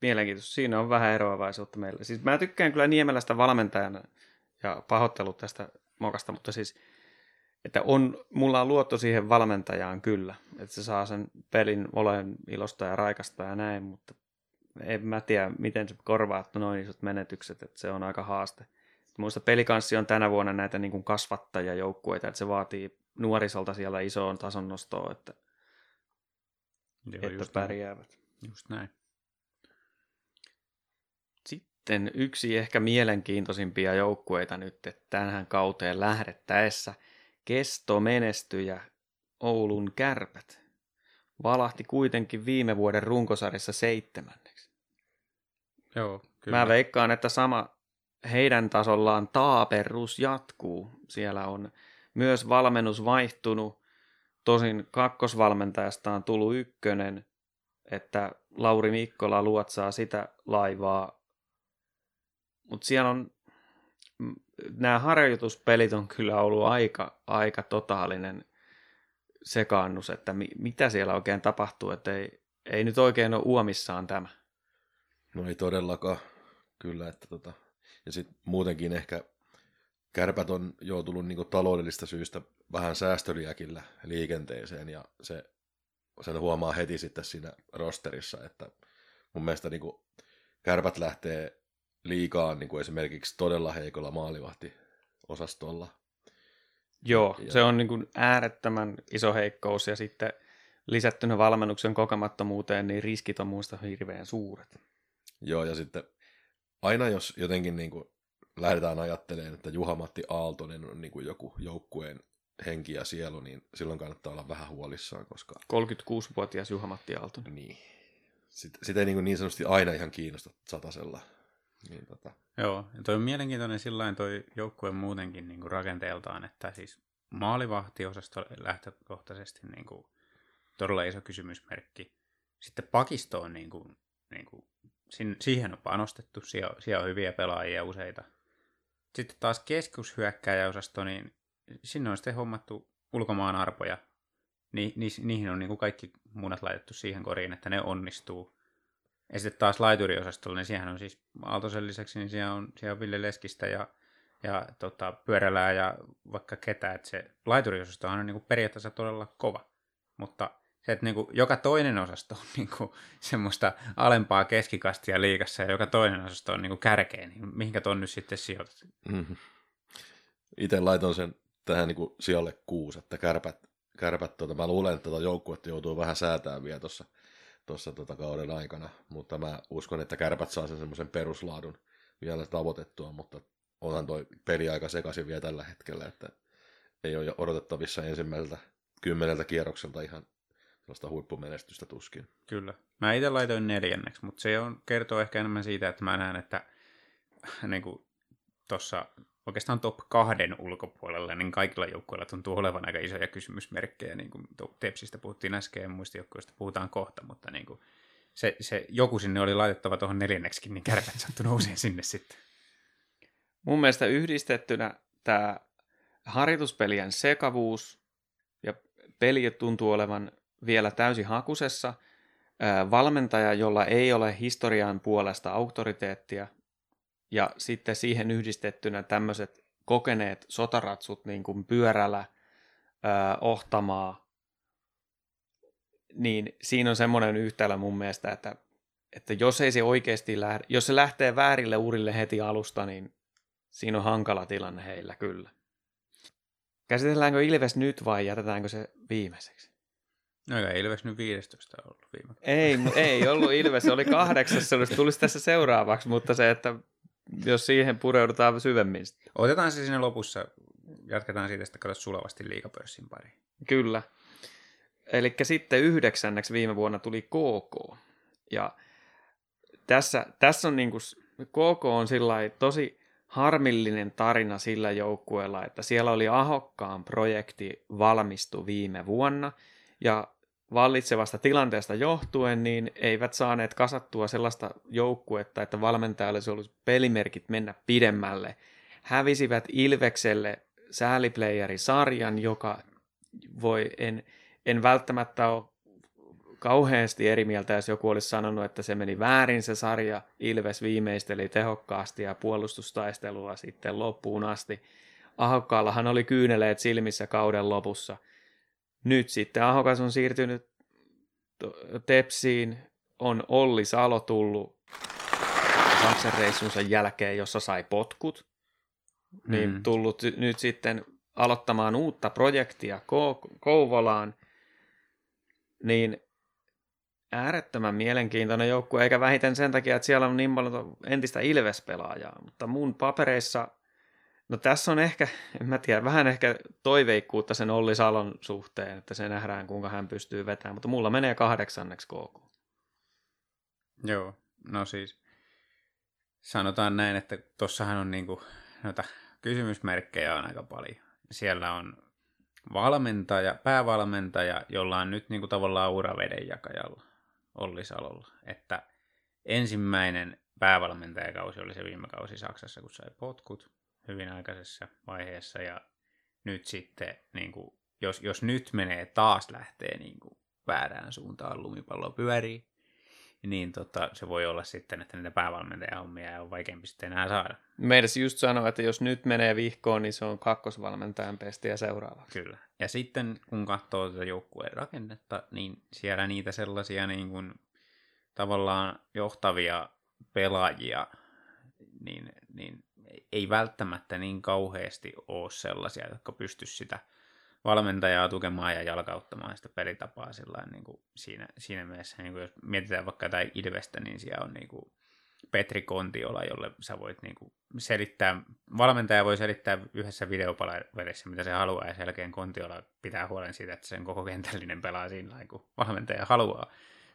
Speaker 2: Mielenkiintoista. Siinä on vähän eroavaisuutta meillä. Siis mä tykkään kyllä Niemelästä valmentajana ja pahoittelut tästä mokasta, mutta siis että on, mulla on luotto siihen valmentajaan kyllä, että se saa sen pelin olen ilosta ja raikasta ja näin, mutta en mä tiedä, miten se korvaa noin isot menetykset, että se on aika haaste. Muista pelikanssi on tänä vuonna näitä niin kuin kasvattajajoukkueita, että se vaatii nuorisolta siellä isoon tason nostoa, että, Joo, että just pärjäävät.
Speaker 3: Näin. Just näin.
Speaker 2: Sitten yksi ehkä mielenkiintoisimpia joukkueita nyt, että tähän kauteen lähdettäessä kestomenestyjä Oulun kärpät valahti kuitenkin viime vuoden runkosarjassa seitsemänneksi.
Speaker 3: Joo, kyllä.
Speaker 2: Mä veikkaan, että sama heidän tasollaan taaperus jatkuu. Siellä on myös valmennus vaihtunut. Tosin kakkosvalmentajasta on tullut ykkönen, että Lauri Mikkola luotsaa sitä laivaa mutta siellä on, nämä harjoituspelit on kyllä ollut aika, aika totaalinen sekaannus, että mi, mitä siellä oikein tapahtuu, että ei, ei nyt oikein ole uomissaan tämä.
Speaker 4: No ei todellakaan, kyllä, että tota, ja sitten muutenkin ehkä kärpät on joutunut niin taloudellista syystä vähän säästöliäkillä liikenteeseen ja se, sen huomaa heti sitten siinä rosterissa, että mun mielestä niin kärpät lähtee liikaa niin kuin esimerkiksi todella heikolla maalivahti-osastolla.
Speaker 2: Joo, ja... se on niin kuin äärettömän iso heikkous ja sitten lisättynä valmennuksen kokemattomuuteen, niin riskit on muista hirveän suuret.
Speaker 4: Joo, ja sitten aina jos jotenkin niin kuin lähdetään ajattelemaan, että Juha-Matti Aaltonen on niin kuin joku joukkueen henki ja sielu, niin silloin kannattaa olla vähän huolissaan, koska...
Speaker 2: 36-vuotias Juha-Matti Aaltonen.
Speaker 4: Niin. Sitä, sitä ei niin, niin sanotusti aina ihan kiinnosta satasella niin, tota.
Speaker 3: Joo, ja toi on mielenkiintoinen sillä toi joukkue muutenkin niin kuin rakenteeltaan, että siis maalivahtiosasto lähtökohtaisesti niin kuin, todella iso kysymysmerkki. Sitten pakisto on niin kuin, niin kuin, siihen on panostettu, siellä, siellä on hyviä pelaajia useita. Sitten taas keskushyökkäjäosasto, niin sinne on sitten hommattu ulkomaan arpoja. Ni, ni, niihin on niin kuin kaikki munat laitettu siihen koriin, että ne onnistuu. Ja sitten taas laituriosastolla, niin siihen on siis Aaltosen lisäksi, niin siellä on, siellä on Ville Leskistä ja, ja tota, Pyörälää ja vaikka ketä. Että se laituriosasto on niin kuin periaatteessa todella kova. Mutta se, että niin kuin joka toinen osasto on *laughs* niin kuin semmoista alempaa keskikastia liikassa ja joka toinen osasto on niin kuin kärkeä, niin mihinkä ton nyt sitten sijoitat? Mm-hmm.
Speaker 4: Itse laiton sen tähän niin kuin sijalle kuusi, että kärpät, kärpät, tota, mä luulen, että tota joukkuetta joutuu vähän säätämään vielä tuossa tossa, tota kauden aikana, mutta mä uskon, että kärpät saa sen semmoisen peruslaadun vielä tavoitettua, mutta onhan toi peli aika sekaisin vielä tällä hetkellä, että ei ole odotettavissa ensimmäiseltä kymmeneltä kierrokselta ihan sellaista huippumenestystä tuskin.
Speaker 3: Kyllä. Mä itse laitoin neljänneksi, mutta se on, kertoo ehkä enemmän siitä, että mä näen, että niin tuossa oikeastaan top kahden ulkopuolella, niin kaikilla joukkueilla tuntuu olevan aika isoja kysymysmerkkejä. Niin kuin Tepsistä puhuttiin äsken ja muista joukkueista puhutaan kohta, mutta niin kuin se, se, joku sinne oli laitettava tuohon neljänneksikin, niin kärpät sattui nouseen *laughs* sinne sitten.
Speaker 2: Mun mielestä yhdistettynä tämä harjoituspelien sekavuus ja peli tuntuu olevan vielä täysin hakusessa. Valmentaja, jolla ei ole historian puolesta auktoriteettia, ja sitten siihen yhdistettynä tämmöiset kokeneet sotaratsut niin kuin pyörällä, Ohtamaa, niin siinä on semmoinen yhtälö mun mielestä, että, että jos ei se oikeasti lähde, jos se lähtee väärille urille heti alusta, niin siinä on hankala tilanne heillä kyllä. Käsitelläänkö Ilves nyt vai jätetäänkö se viimeiseksi?
Speaker 3: No ei Ilves nyt 15 ollut viime
Speaker 2: Ei, ei ollut Ilves, se oli kahdeksassa, se tulisi tässä seuraavaksi, mutta se, että jos siihen pureudutaan syvemmin.
Speaker 3: Otetaan se sinne lopussa, jatketaan siitä sitten katsotaan sulavasti liikapörssin pari.
Speaker 2: Kyllä. Eli sitten yhdeksänneksi viime vuonna tuli KK. Ja tässä, tässä on niin kuin, KK on sillä tosi harmillinen tarina sillä joukkueella, että siellä oli Ahokkaan projekti valmistu viime vuonna, ja vallitsevasta tilanteesta johtuen, niin eivät saaneet kasattua sellaista joukkuetta, että valmentaja olisi ollut pelimerkit mennä pidemmälle. Hävisivät Ilvekselle sääliplayeri-sarjan, joka voi, en, en välttämättä ole kauheasti eri mieltä, jos joku olisi sanonut, että se meni väärin se sarja. Ilves viimeisteli tehokkaasti ja puolustustaistelua sitten loppuun asti. Ahokkaallahan oli kyyneleet silmissä kauden lopussa. Nyt sitten Ahokas on siirtynyt Tepsiin, on Olli Salo tullut Saksan reissunsa jälkeen, jossa sai potkut, niin mm. tullut nyt sitten aloittamaan uutta projektia Kouvolaan, niin äärettömän mielenkiintoinen joukkue, eikä vähiten sen takia, että siellä on niin paljon entistä Ilves-pelaajaa, mutta mun papereissa, no tässä on ehkä, en mä tiedä, vähän ehkä toiveikkuutta sen Olli Salon suhteen, että se nähdään, kuinka hän pystyy vetämään, mutta mulla menee kahdeksanneksi KK.
Speaker 3: Joo, no siis sanotaan näin, että tossahan on niinku noita kysymysmerkkejä on aika paljon. Siellä on valmentaja, päävalmentaja, jolla on nyt niinku tavallaan ura vedenjakajalla Olli Salolla. Että ensimmäinen päävalmentajakausi oli se viime kausi Saksassa, kun sai potkut hyvin aikaisessa vaiheessa. Ja nyt sitten, niin kuin, jos, jos nyt menee taas lähtee niin kuin väärään suuntaan lumipallo pyörii, niin tota, se voi olla sitten, että niitä päävalmentajahommia on vaikeampi sitten enää saada.
Speaker 2: Meidän just sanoa, että jos nyt menee vihkoon, niin se on kakkosvalmentajan pestiä seuraavaksi.
Speaker 3: Kyllä. Ja sitten kun katsoo tätä joukkueen rakennetta, niin siellä niitä sellaisia niin kuin, tavallaan johtavia pelaajia, niin, niin ei välttämättä niin kauheasti ole sellaisia, jotka pystyisivät sitä – valmentajaa tukemaan ja jalkauttamaan sitä pelitapaa sillä niin kuin siinä, siinä mielessä, niin kuin jos mietitään vaikka jotain Ilvestä, niin siellä on niin kuin Petri Kontiola, jolle sä voit niin kuin selittää, valmentaja voi selittää yhdessä videopalaverissa, mitä se haluaa, ja sen jälkeen Kontiola pitää huolen siitä, että sen koko kentällinen pelaa siinä, kun valmentaja haluaa,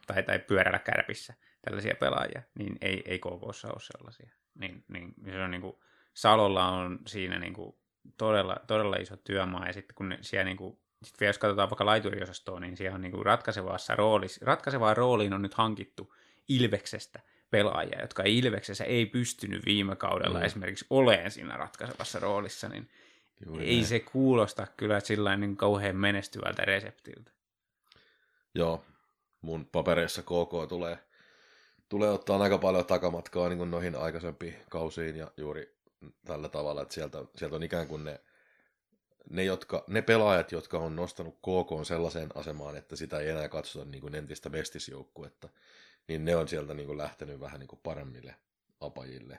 Speaker 3: tai, tai pyörällä kärpissä tällaisia pelaajia, niin ei, ei KKssa ole sellaisia. Niin, niin se on niin kuin, Salolla on siinä niin kuin todella, todella iso työmaa, ja sitten kun siellä niin kuin, sit vielä jos katsotaan vaikka laituriosastoa, niin siellä on niin kuin ratkaisevassa roolissa, ratkaisevaan rooliin on nyt hankittu Ilveksestä pelaajia, jotka Ilveksessä ei pystynyt viime kaudella mm. esimerkiksi oleen siinä ratkaisevassa roolissa, niin Juuri ei näin. se kuulosta kyllä sillä niin kauhean menestyvältä reseptiltä.
Speaker 4: Joo, mun papereissa KK tulee, tulee ottaa aika paljon takamatkaa niin kuin noihin aikaisempiin kausiin ja juuri tällä tavalla, että sieltä, sieltä on ikään kuin ne, ne, jotka, ne pelaajat, jotka on nostanut KK sellaiseen asemaan, että sitä ei enää katsota niin kuin entistä mestisjoukkuetta, niin ne on sieltä niin kuin lähtenyt vähän niin kuin paremmille apajille.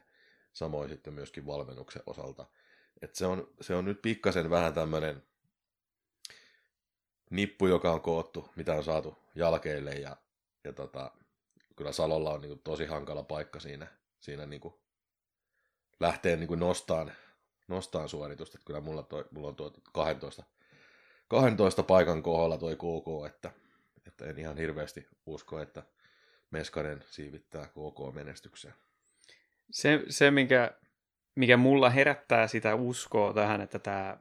Speaker 4: Samoin sitten myöskin valmennuksen osalta. Et se, on, se on nyt pikkasen vähän tämmöinen nippu, joka on koottu, mitä on saatu jalkeille ja, ja tota, kyllä Salolla on niin kuin tosi hankala paikka siinä, siinä niin kuin lähtee niin kuin nostaan, nostaan suoritusta. Että kyllä mulla, toi, mulla on tuo 12, 12 paikan kohdalla toi KK, että, että en ihan hirveästi usko, että Meskanen siivittää KK-menestykseen.
Speaker 2: Se, se mikä, mikä mulla herättää sitä uskoa tähän, että tämä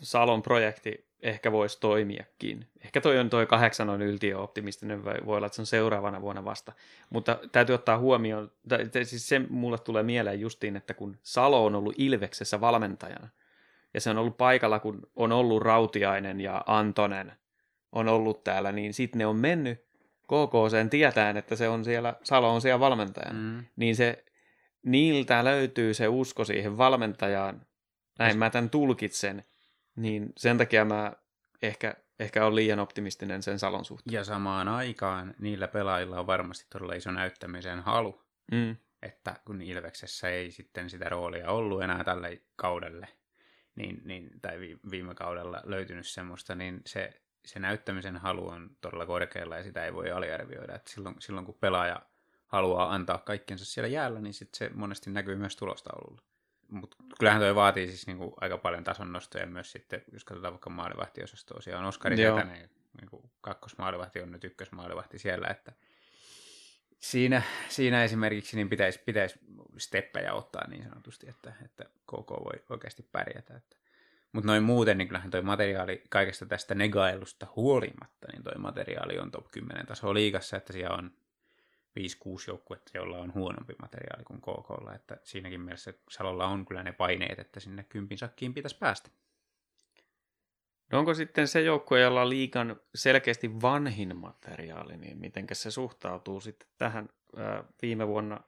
Speaker 2: Salon projekti ehkä voisi toimiakin. Ehkä toi on toi kahdeksan on yltiöoptimistinen, vai voi olla, että se on seuraavana vuonna vasta. Mutta täytyy ottaa huomioon, tai, siis se mulle tulee mieleen justiin, että kun Salo on ollut Ilveksessä valmentajana, ja se on ollut paikalla, kun on ollut Rautiainen ja Antonen on ollut täällä, niin sitten ne on mennyt KK sen tietään, että se on siellä, Salo on siellä valmentajana. Mm. Niin se, niiltä löytyy se usko siihen valmentajaan, näin mä tämän tulkitsen, niin sen takia mä ehkä, ehkä on liian optimistinen sen Salon suhteen.
Speaker 3: Ja samaan aikaan niillä pelaajilla on varmasti todella iso näyttämisen halu. Mm. Että kun Ilveksessä ei sitten sitä roolia ollut enää tälle kaudelle, niin, niin, tai viime kaudella löytynyt semmoista, niin se, se näyttämisen halu on todella korkealla ja sitä ei voi aliarvioida. Että silloin, silloin kun pelaaja haluaa antaa kaikkensa siellä jäällä, niin sit se monesti näkyy myös tulostaululla. Mutta kyllähän toi vaatii siis niinku aika paljon tason nostoja myös sitten, jos katsotaan vaikka maalivahtiosastoa. Siellä on Oskari Setänen, niinku kakkosmaalivahti on nyt ykkösmaalivahti siellä, että siinä, siinä esimerkiksi niin pitäisi, pitäisi steppejä ottaa niin sanotusti, että, että KK voi oikeasti pärjätä. Että. Mutta noin muuten, niin kyllähän toi materiaali kaikesta tästä negailusta huolimatta, niin toi materiaali on top 10 taso liigassa, että siellä on 5-6 joukkuetta, joilla on huonompi materiaali kuin KKlla, että siinäkin mielessä Salolla on kyllä ne paineet, että sinne kympin sakkiin pitäisi päästä.
Speaker 2: No onko sitten se joukkue, jolla on liikan selkeästi vanhin materiaali, niin miten se suhtautuu sitten tähän viime vuonna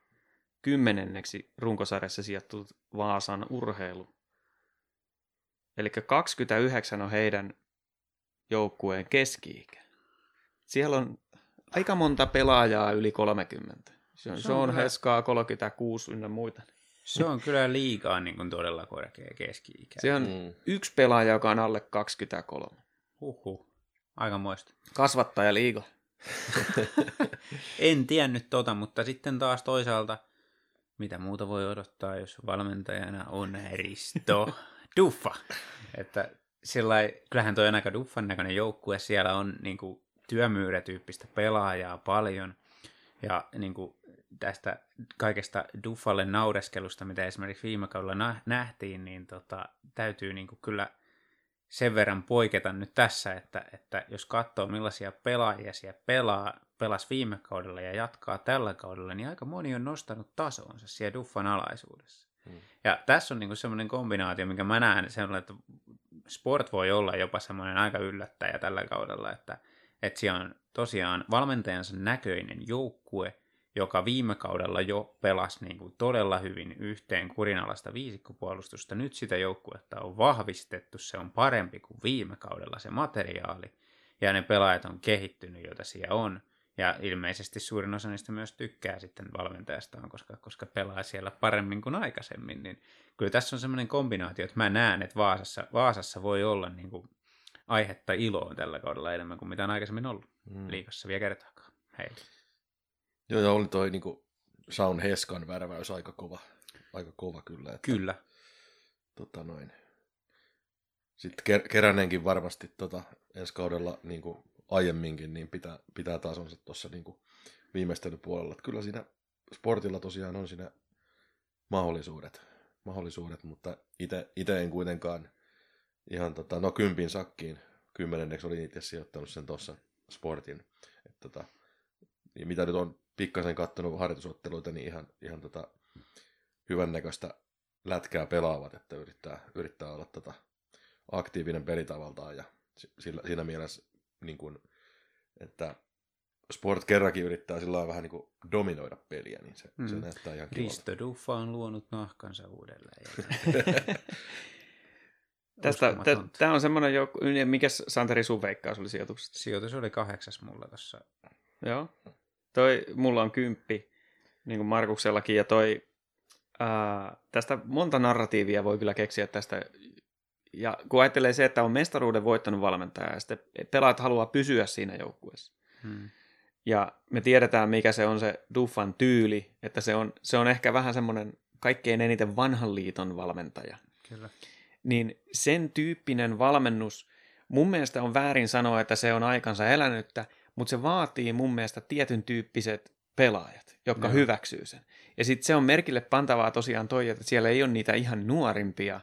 Speaker 2: kymmenenneksi runkosarjassa sijoittunut Vaasan urheilu? Eli 29 on heidän joukkueen keski-ikä. Siellä on aika monta pelaajaa yli 30. Se on, se on kyllä... Heskaa 36 ynnä muita.
Speaker 3: Se on kyllä liikaa niin kuin todella korkea keski-ikä.
Speaker 2: Se on mm. yksi pelaaja, joka on alle 23.
Speaker 3: Huhhuh. Aika moista.
Speaker 2: Kasvattaja liiga. *laughs*
Speaker 3: en tiennyt tota, mutta sitten taas toisaalta, mitä muuta voi odottaa, jos valmentajana on Risto *laughs* Duffa. Että sillä kyllähän toi on aika Duffan näköinen joukkue. Siellä on niin kuin, työmyyrätyyppistä pelaajaa paljon. Ja niin kuin tästä kaikesta Duffalle naureskelusta, mitä esimerkiksi viime kaudella nähtiin, niin tota, täytyy niin kuin kyllä sen verran poiketa nyt tässä, että, että jos katsoo millaisia pelaajia siellä pelaa, pelasi viime kaudella ja jatkaa tällä kaudella, niin aika moni on nostanut tasonsa siellä Duffan alaisuudessa. Hmm. Ja tässä on niin semmoinen kombinaatio, mikä mä näen, että sport voi olla jopa semmoinen aika yllättäjä tällä kaudella, että että siellä on tosiaan valmentajansa näköinen joukkue, joka viime kaudella jo pelasi niin kuin todella hyvin yhteen kurinalaista viisikkopuolustusta. Nyt sitä joukkuetta on vahvistettu, se on parempi kuin viime kaudella se materiaali, ja ne pelaajat on kehittynyt, joita siellä on. Ja ilmeisesti suurin osa niistä myös tykkää sitten valmentajastaan, koska, koska pelaa siellä paremmin kuin aikaisemmin. Niin kyllä tässä on semmoinen kombinaatio, että mä näen, että Vaasassa, Vaasassa voi olla niin kuin aihetta iloon tällä kaudella enemmän kuin mitä on aikaisemmin ollut mm. liikassa vielä kertaakaan. Hei.
Speaker 4: Joo, ja oli toi niin kuin Saun Heskan värväys aika kova, aika kova kyllä. Että,
Speaker 3: kyllä.
Speaker 4: Tota noin. Sitten ker- Keränenkin varmasti tota, ensi kaudella niin kuin aiemminkin niin pitää, pitää tasonsa tuossa niin viimeistelypuolella. Että kyllä siinä sportilla tosiaan on siinä mahdollisuudet, mahdollisuudet mutta itse en kuitenkaan ihan tota, no kympin sakkiin. Kymmenenneksi olin itse sijoittanut sen tuossa sportin. Et, tota, ja mitä nyt on pikkasen kattonut harjoitusotteluita, niin ihan, ihan tota, hyvännäköistä lätkää pelaavat, että yrittää, yrittää olla tota, aktiivinen pelitavaltaan ja sillä, siinä mielessä niin kuin, että Sport kerrankin yrittää sillä vähän niin kuin dominoida peliä, niin se, mm. se näyttää ihan kivalta.
Speaker 3: Risto Duffa on luonut nahkansa uudelleen. *laughs* *laughs*
Speaker 2: Tästä, tämä on semmoinen joku, mikä Santeri sun veikkaus oli sijoituksesta?
Speaker 3: Sijoitus oli kahdeksas mulla tuossa.
Speaker 2: Joo. Toi, mulla on kymppi, niin kuin Markuksellakin, ja toi, ää, tästä monta narratiivia voi kyllä keksiä tästä Ja kun ajattelee se, että on mestaruuden voittanut valmentaja ja sitten pelaat haluaa pysyä siinä joukkueessa. Hmm. Ja me tiedetään, mikä se on se Duffan tyyli, että se on, se on ehkä vähän semmoinen kaikkein eniten vanhan liiton valmentaja.
Speaker 3: Kyllä.
Speaker 2: Niin sen tyyppinen valmennus, mun mielestä on väärin sanoa, että se on aikansa elänyttä, mutta se vaatii mun mielestä tietyn tyyppiset pelaajat, jotka Joo. hyväksyy sen. Ja sitten se on merkille pantavaa tosiaan toi, että siellä ei ole niitä ihan nuorimpia,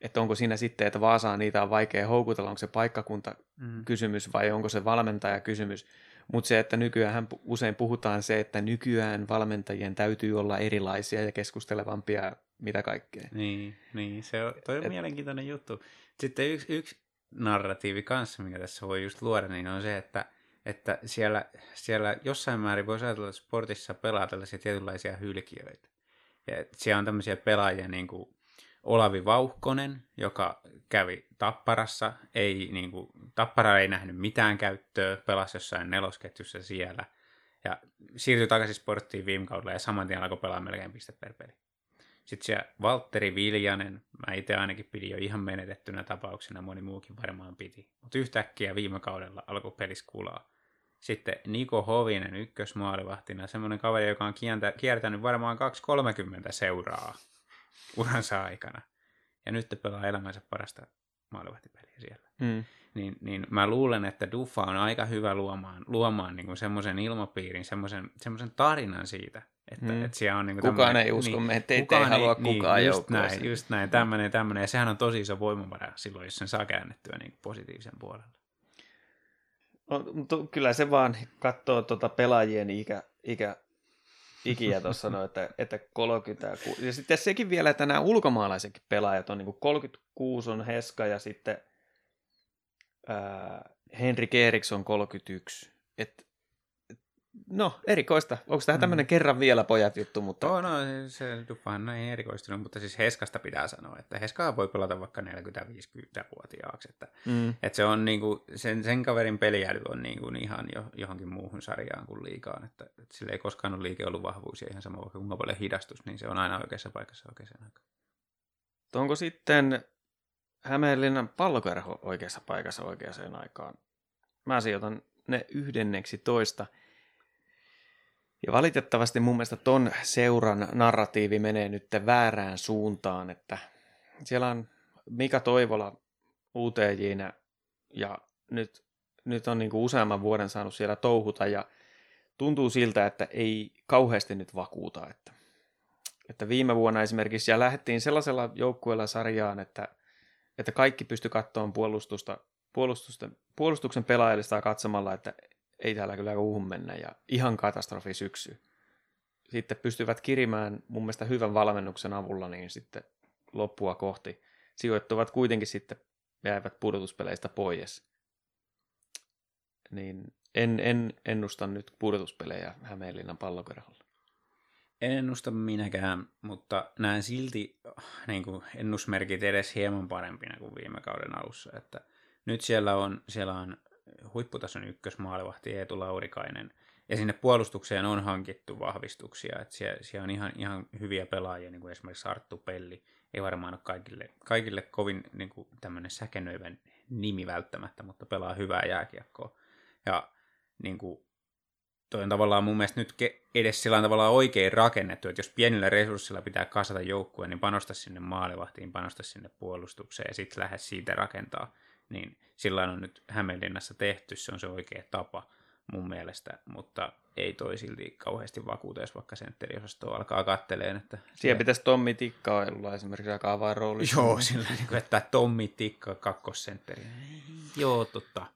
Speaker 2: että onko siinä sitten, että Vaasaa niitä on vaikea houkutella, onko se paikkakunta mm. kysymys vai onko se valmentaja kysymys. Mutta se, että nykyään usein puhutaan se, että nykyään valmentajien täytyy olla erilaisia ja keskustelevampia mitä kaikkea.
Speaker 3: Niin, niin se on, toi on Et, mielenkiintoinen juttu. Sitten yksi, yksi narratiivi kanssa, mikä tässä voi just luoda, niin on se, että, että siellä, siellä jossain määrin voisi ajatella, että sportissa pelaa tällaisia tietynlaisia hylkiöitä. Ja siellä on tämmöisiä pelaajia niin kuin Olavi Vauhkonen, joka kävi Tapparassa, ei, niin kuin, Tappara ei nähnyt mitään käyttöä, pelasi jossain nelosketjussa siellä, ja siirtyi takaisin sporttiin viime kaudella, ja saman tien alkoi pelaa melkein piste per peli. Sitten siellä Valtteri Viljanen, mä itse ainakin pidin jo ihan menetettynä tapauksena, moni muukin varmaan piti. Mutta yhtäkkiä viime kaudella alkoi pelis kulaa. Sitten Niko Hovinen ykkösmaalivahtina, semmoinen kaveri, joka on kiertänyt varmaan 2-30 seuraa uransa aikana. Ja nyt pelaa elämänsä parasta maalivahtipeliä siellä. Mm. Niin, niin mä luulen, että Duffa on aika hyvä luomaan, luomaan niin semmoisen ilmapiirin, semmoisen tarinan siitä, että, mm. että siellä on niin
Speaker 2: Kukaan ei usko niin, meitä, teitä ei halua niin, kukaan
Speaker 3: niin, just näin, just näin, tämmöinen, tämmöinen, ja sehän on tosi iso voimavara silloin, jos sen saa käännettyä niin positiivisen puolelle.
Speaker 2: No, mutta kyllä se vaan katsoo tuota pelaajien ikä, ikä ikiä tuossa sanoi, että, että 36. Ja sitten sekin vielä, että nämä ulkomaalaisetkin pelaajat on niin kuin 36 on Heska ja sitten ää, Henri Eriksson 31. Et, no, erikoista. Onko tämä tämmöinen mm. kerran vielä pojat juttu? Mutta...
Speaker 3: Oh, no, se Duffahan on erikoistunut, mutta siis Heskasta pitää sanoa, että Heskaa voi pelata vaikka 40-50-vuotiaaksi. Että, mm. että se on niinku, sen, sen kaverin peliäly on niinku ihan jo, johonkin muuhun sarjaan kuin liikaan. Että, että sillä ei koskaan ole liike ollut vahvuus ja ihan sama vaikka kuinka paljon hidastus, niin se on aina oikeassa paikassa oikeaan aikaan.
Speaker 2: Onko sitten Hämeenlinnan pallokerho oikeassa paikassa oikeaan aikaan? Mä sijoitan ne yhdenneksi toista – ja valitettavasti mun mielestä ton seuran narratiivi menee nyt väärään suuntaan, että siellä on Mika Toivola UTJnä ja nyt, nyt on niin kuin useamman vuoden saanut siellä touhuta ja tuntuu siltä, että ei kauheasti nyt vakuuta. Että, että viime vuonna esimerkiksi ja lähdettiin sellaisella joukkueella sarjaan, että, että kaikki pysty katsomaan puolustusta, puolustusten, puolustuksen pelaajista katsomalla, että ei täällä kyllä uuhun mennä ja ihan katastrofi syksy. Sitten pystyvät kirimään mun mielestä hyvän valmennuksen avulla niin sitten loppua kohti. Sijoittuvat kuitenkin sitten jäivät pudotuspeleistä pois. Niin en, en ennusta nyt pudotuspelejä Hämeenlinnan pallokerholla.
Speaker 3: En ennusta minäkään, mutta näen silti niin kuin ennusmerkit edes hieman parempina kuin viime kauden alussa. Että nyt siellä on, siellä on huipputason ykkösmaalivahti Eetu Laurikainen. Ja sinne puolustukseen on hankittu vahvistuksia, että siellä, siellä on ihan, ihan hyviä pelaajia, niin kuin esimerkiksi Arttu Pelli. Ei varmaan ole kaikille, kaikille kovin niin kuin tämmöinen säkenöivän nimi välttämättä, mutta pelaa hyvää jääkiekkoa. Ja niin kuin, toi on tavallaan mun mielestä nyt edes sillä tavalla oikein rakennettu, että jos pienillä resurssilla pitää kasata joukkueen, niin panosta sinne maalivahtiin, panosta sinne puolustukseen ja sitten lähde siitä rakentaa niin sillä on nyt Hämeenlinnassa tehty, se on se oikea tapa mun mielestä, mutta ei toi silti kauheasti vakuuta, jos vaikka sentteriosasto alkaa katteleen. Että
Speaker 2: siellä pitäisi Tommi Tikka olla esimerkiksi aika avain rooli.
Speaker 3: Joo, sillä niin kuin, että Tommi Tikka kakkosentteri. Joo, totta.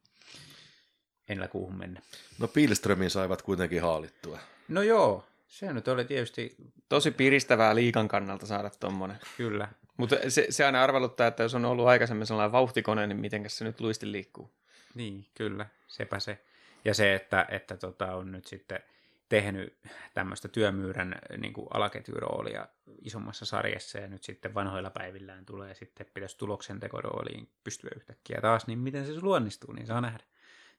Speaker 3: En kuuhun mennä.
Speaker 4: No Pilströmin saivat kuitenkin haalittua.
Speaker 3: No joo, se nyt oli tietysti...
Speaker 2: Tosi piristävää liikan kannalta saada tuommoinen.
Speaker 3: Kyllä.
Speaker 2: Mutta se, se aina arveluttaa, että jos on ollut aikaisemmin sellainen vauhtikone, niin miten se nyt luisti liikkuu.
Speaker 3: Niin, kyllä, sepä se. Ja se, että, että tota, on nyt sitten tehnyt tämmöistä työmyyrän niin kuin alaketjuroolia isommassa sarjassa ja nyt sitten vanhoilla päivillään tulee sitten pitäisi tuloksentekorooliin pystyä yhtäkkiä taas, niin miten se luonnistuu, niin saa nähdä.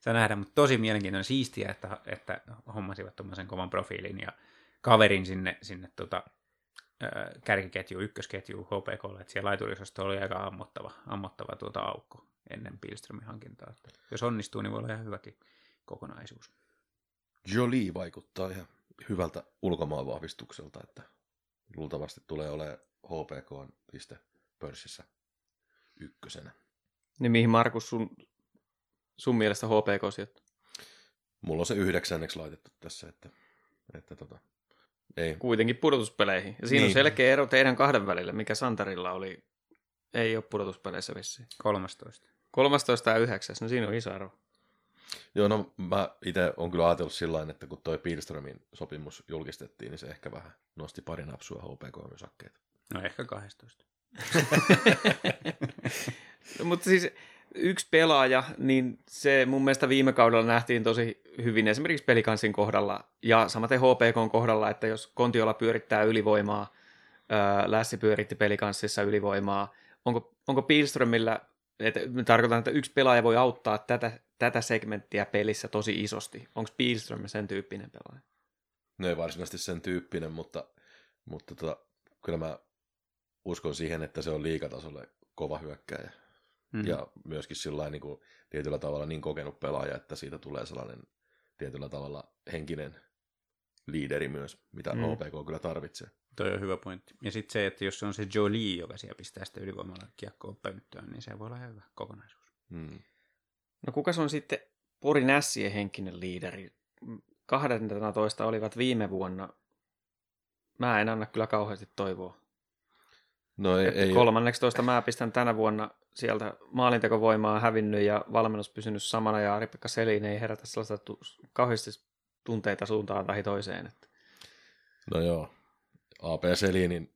Speaker 3: Saa nähdä, mutta tosi mielenkiintoinen siistiä, että, että hommasivat tuommoisen kovan profiilin ja kaverin sinne, sinne tota, kärkiketju, ykkösketju HPKlle, että siellä laiturisosto oli aika ammottava, ammottava tuota aukko ennen Pilströmin hankintaa. Että jos onnistuu, niin voi olla ihan hyväkin kokonaisuus.
Speaker 4: Jolie vaikuttaa ihan hyvältä ulkomaan vahvistukselta, että luultavasti tulee olemaan HPK piste pörssissä ykkösenä.
Speaker 2: Niin mihin Markus sun, sun mielestä HPK sijoittuu?
Speaker 4: Mulla on se yhdeksänneksi laitettu tässä, että, että tota, ei.
Speaker 2: Kuitenkin pudotuspeleihin. Ja siinä niin. on selkeä ero teidän kahden välillä, mikä Santarilla oli. Ei ole pudotuspeleissä vissiin.
Speaker 3: 13.
Speaker 2: 13 ja 9, no siinä on iso ero.
Speaker 4: Joo, no mä itse on kyllä ajatellut sillä tavalla, että kun toi Pilströmin sopimus julkistettiin, niin se ehkä vähän nosti pari napsua HPK-osakkeita.
Speaker 3: No ehkä 12. *laughs*
Speaker 2: No, mutta siis yksi pelaaja, niin se mun mielestä viime kaudella nähtiin tosi hyvin esimerkiksi pelikansin kohdalla ja samaten HPK kohdalla, että jos Kontiola pyörittää ylivoimaa, Lässi pyöritti pelikanssissa ylivoimaa, onko, onko Pilströmillä, että tarkoitan, että yksi pelaaja voi auttaa tätä, tätä segmenttiä pelissä tosi isosti. Onko Pilström sen tyyppinen pelaaja?
Speaker 4: No ei varsinaisesti sen tyyppinen, mutta, mutta tota, kyllä mä uskon siihen, että se on liikatasolle kova hyökkääjä.
Speaker 3: Mm.
Speaker 4: Ja myöskin sillä niin kuin, tietyllä tavalla niin kokenut pelaaja, että siitä tulee sellainen tietyllä tavalla henkinen liideri myös, mitä
Speaker 2: Mm.
Speaker 4: HPK kyllä tarvitsee.
Speaker 3: Toi on hyvä pointti. Ja sitten se, että jos se on se Jolie, joka siellä pistää sitä ylivoimalla kiekkoa pönttöön, niin se voi olla hyvä kokonaisuus.
Speaker 4: Mm.
Speaker 2: No kuka on sitten Porin Ässien henkinen liideri? 12 olivat viime vuonna. Mä en anna kyllä kauheasti toivoa.
Speaker 4: No ei,
Speaker 2: Ei,
Speaker 4: ei,
Speaker 2: kolmanneksi toista mä pistän tänä vuonna sieltä maalintekovoimaa hävinnyt ja valmennus pysynyt samana ja Ari-Pekka Selin ei herätä sellaista tu- kauheasti tunteita suuntaan tai toiseen. Että.
Speaker 4: no joo, AP Selinin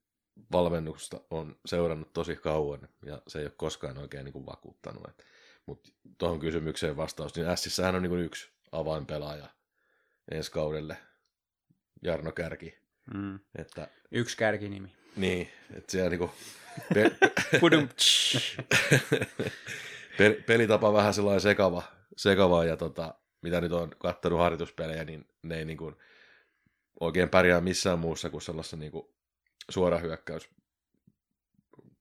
Speaker 4: valmennusta on seurannut tosi kauan ja se ei ole koskaan oikein niin kuin vakuuttanut. Mutta tuohon kysymykseen vastaus, niin Sissähän on niin kuin yksi avainpelaaja ensi kaudelle, Jarno Kärki.
Speaker 3: Mm.
Speaker 4: Että,
Speaker 3: Yksi kärkinimi.
Speaker 4: Niin, että siellä niinku pe- *laughs* pe- pelitapa vähän sellainen sekava, sekava ja tota, mitä nyt on kattanut harjoituspelejä, niin ne ei niinku oikein pärjää missään muussa kuin sellaisessa niinku suorahyökkäys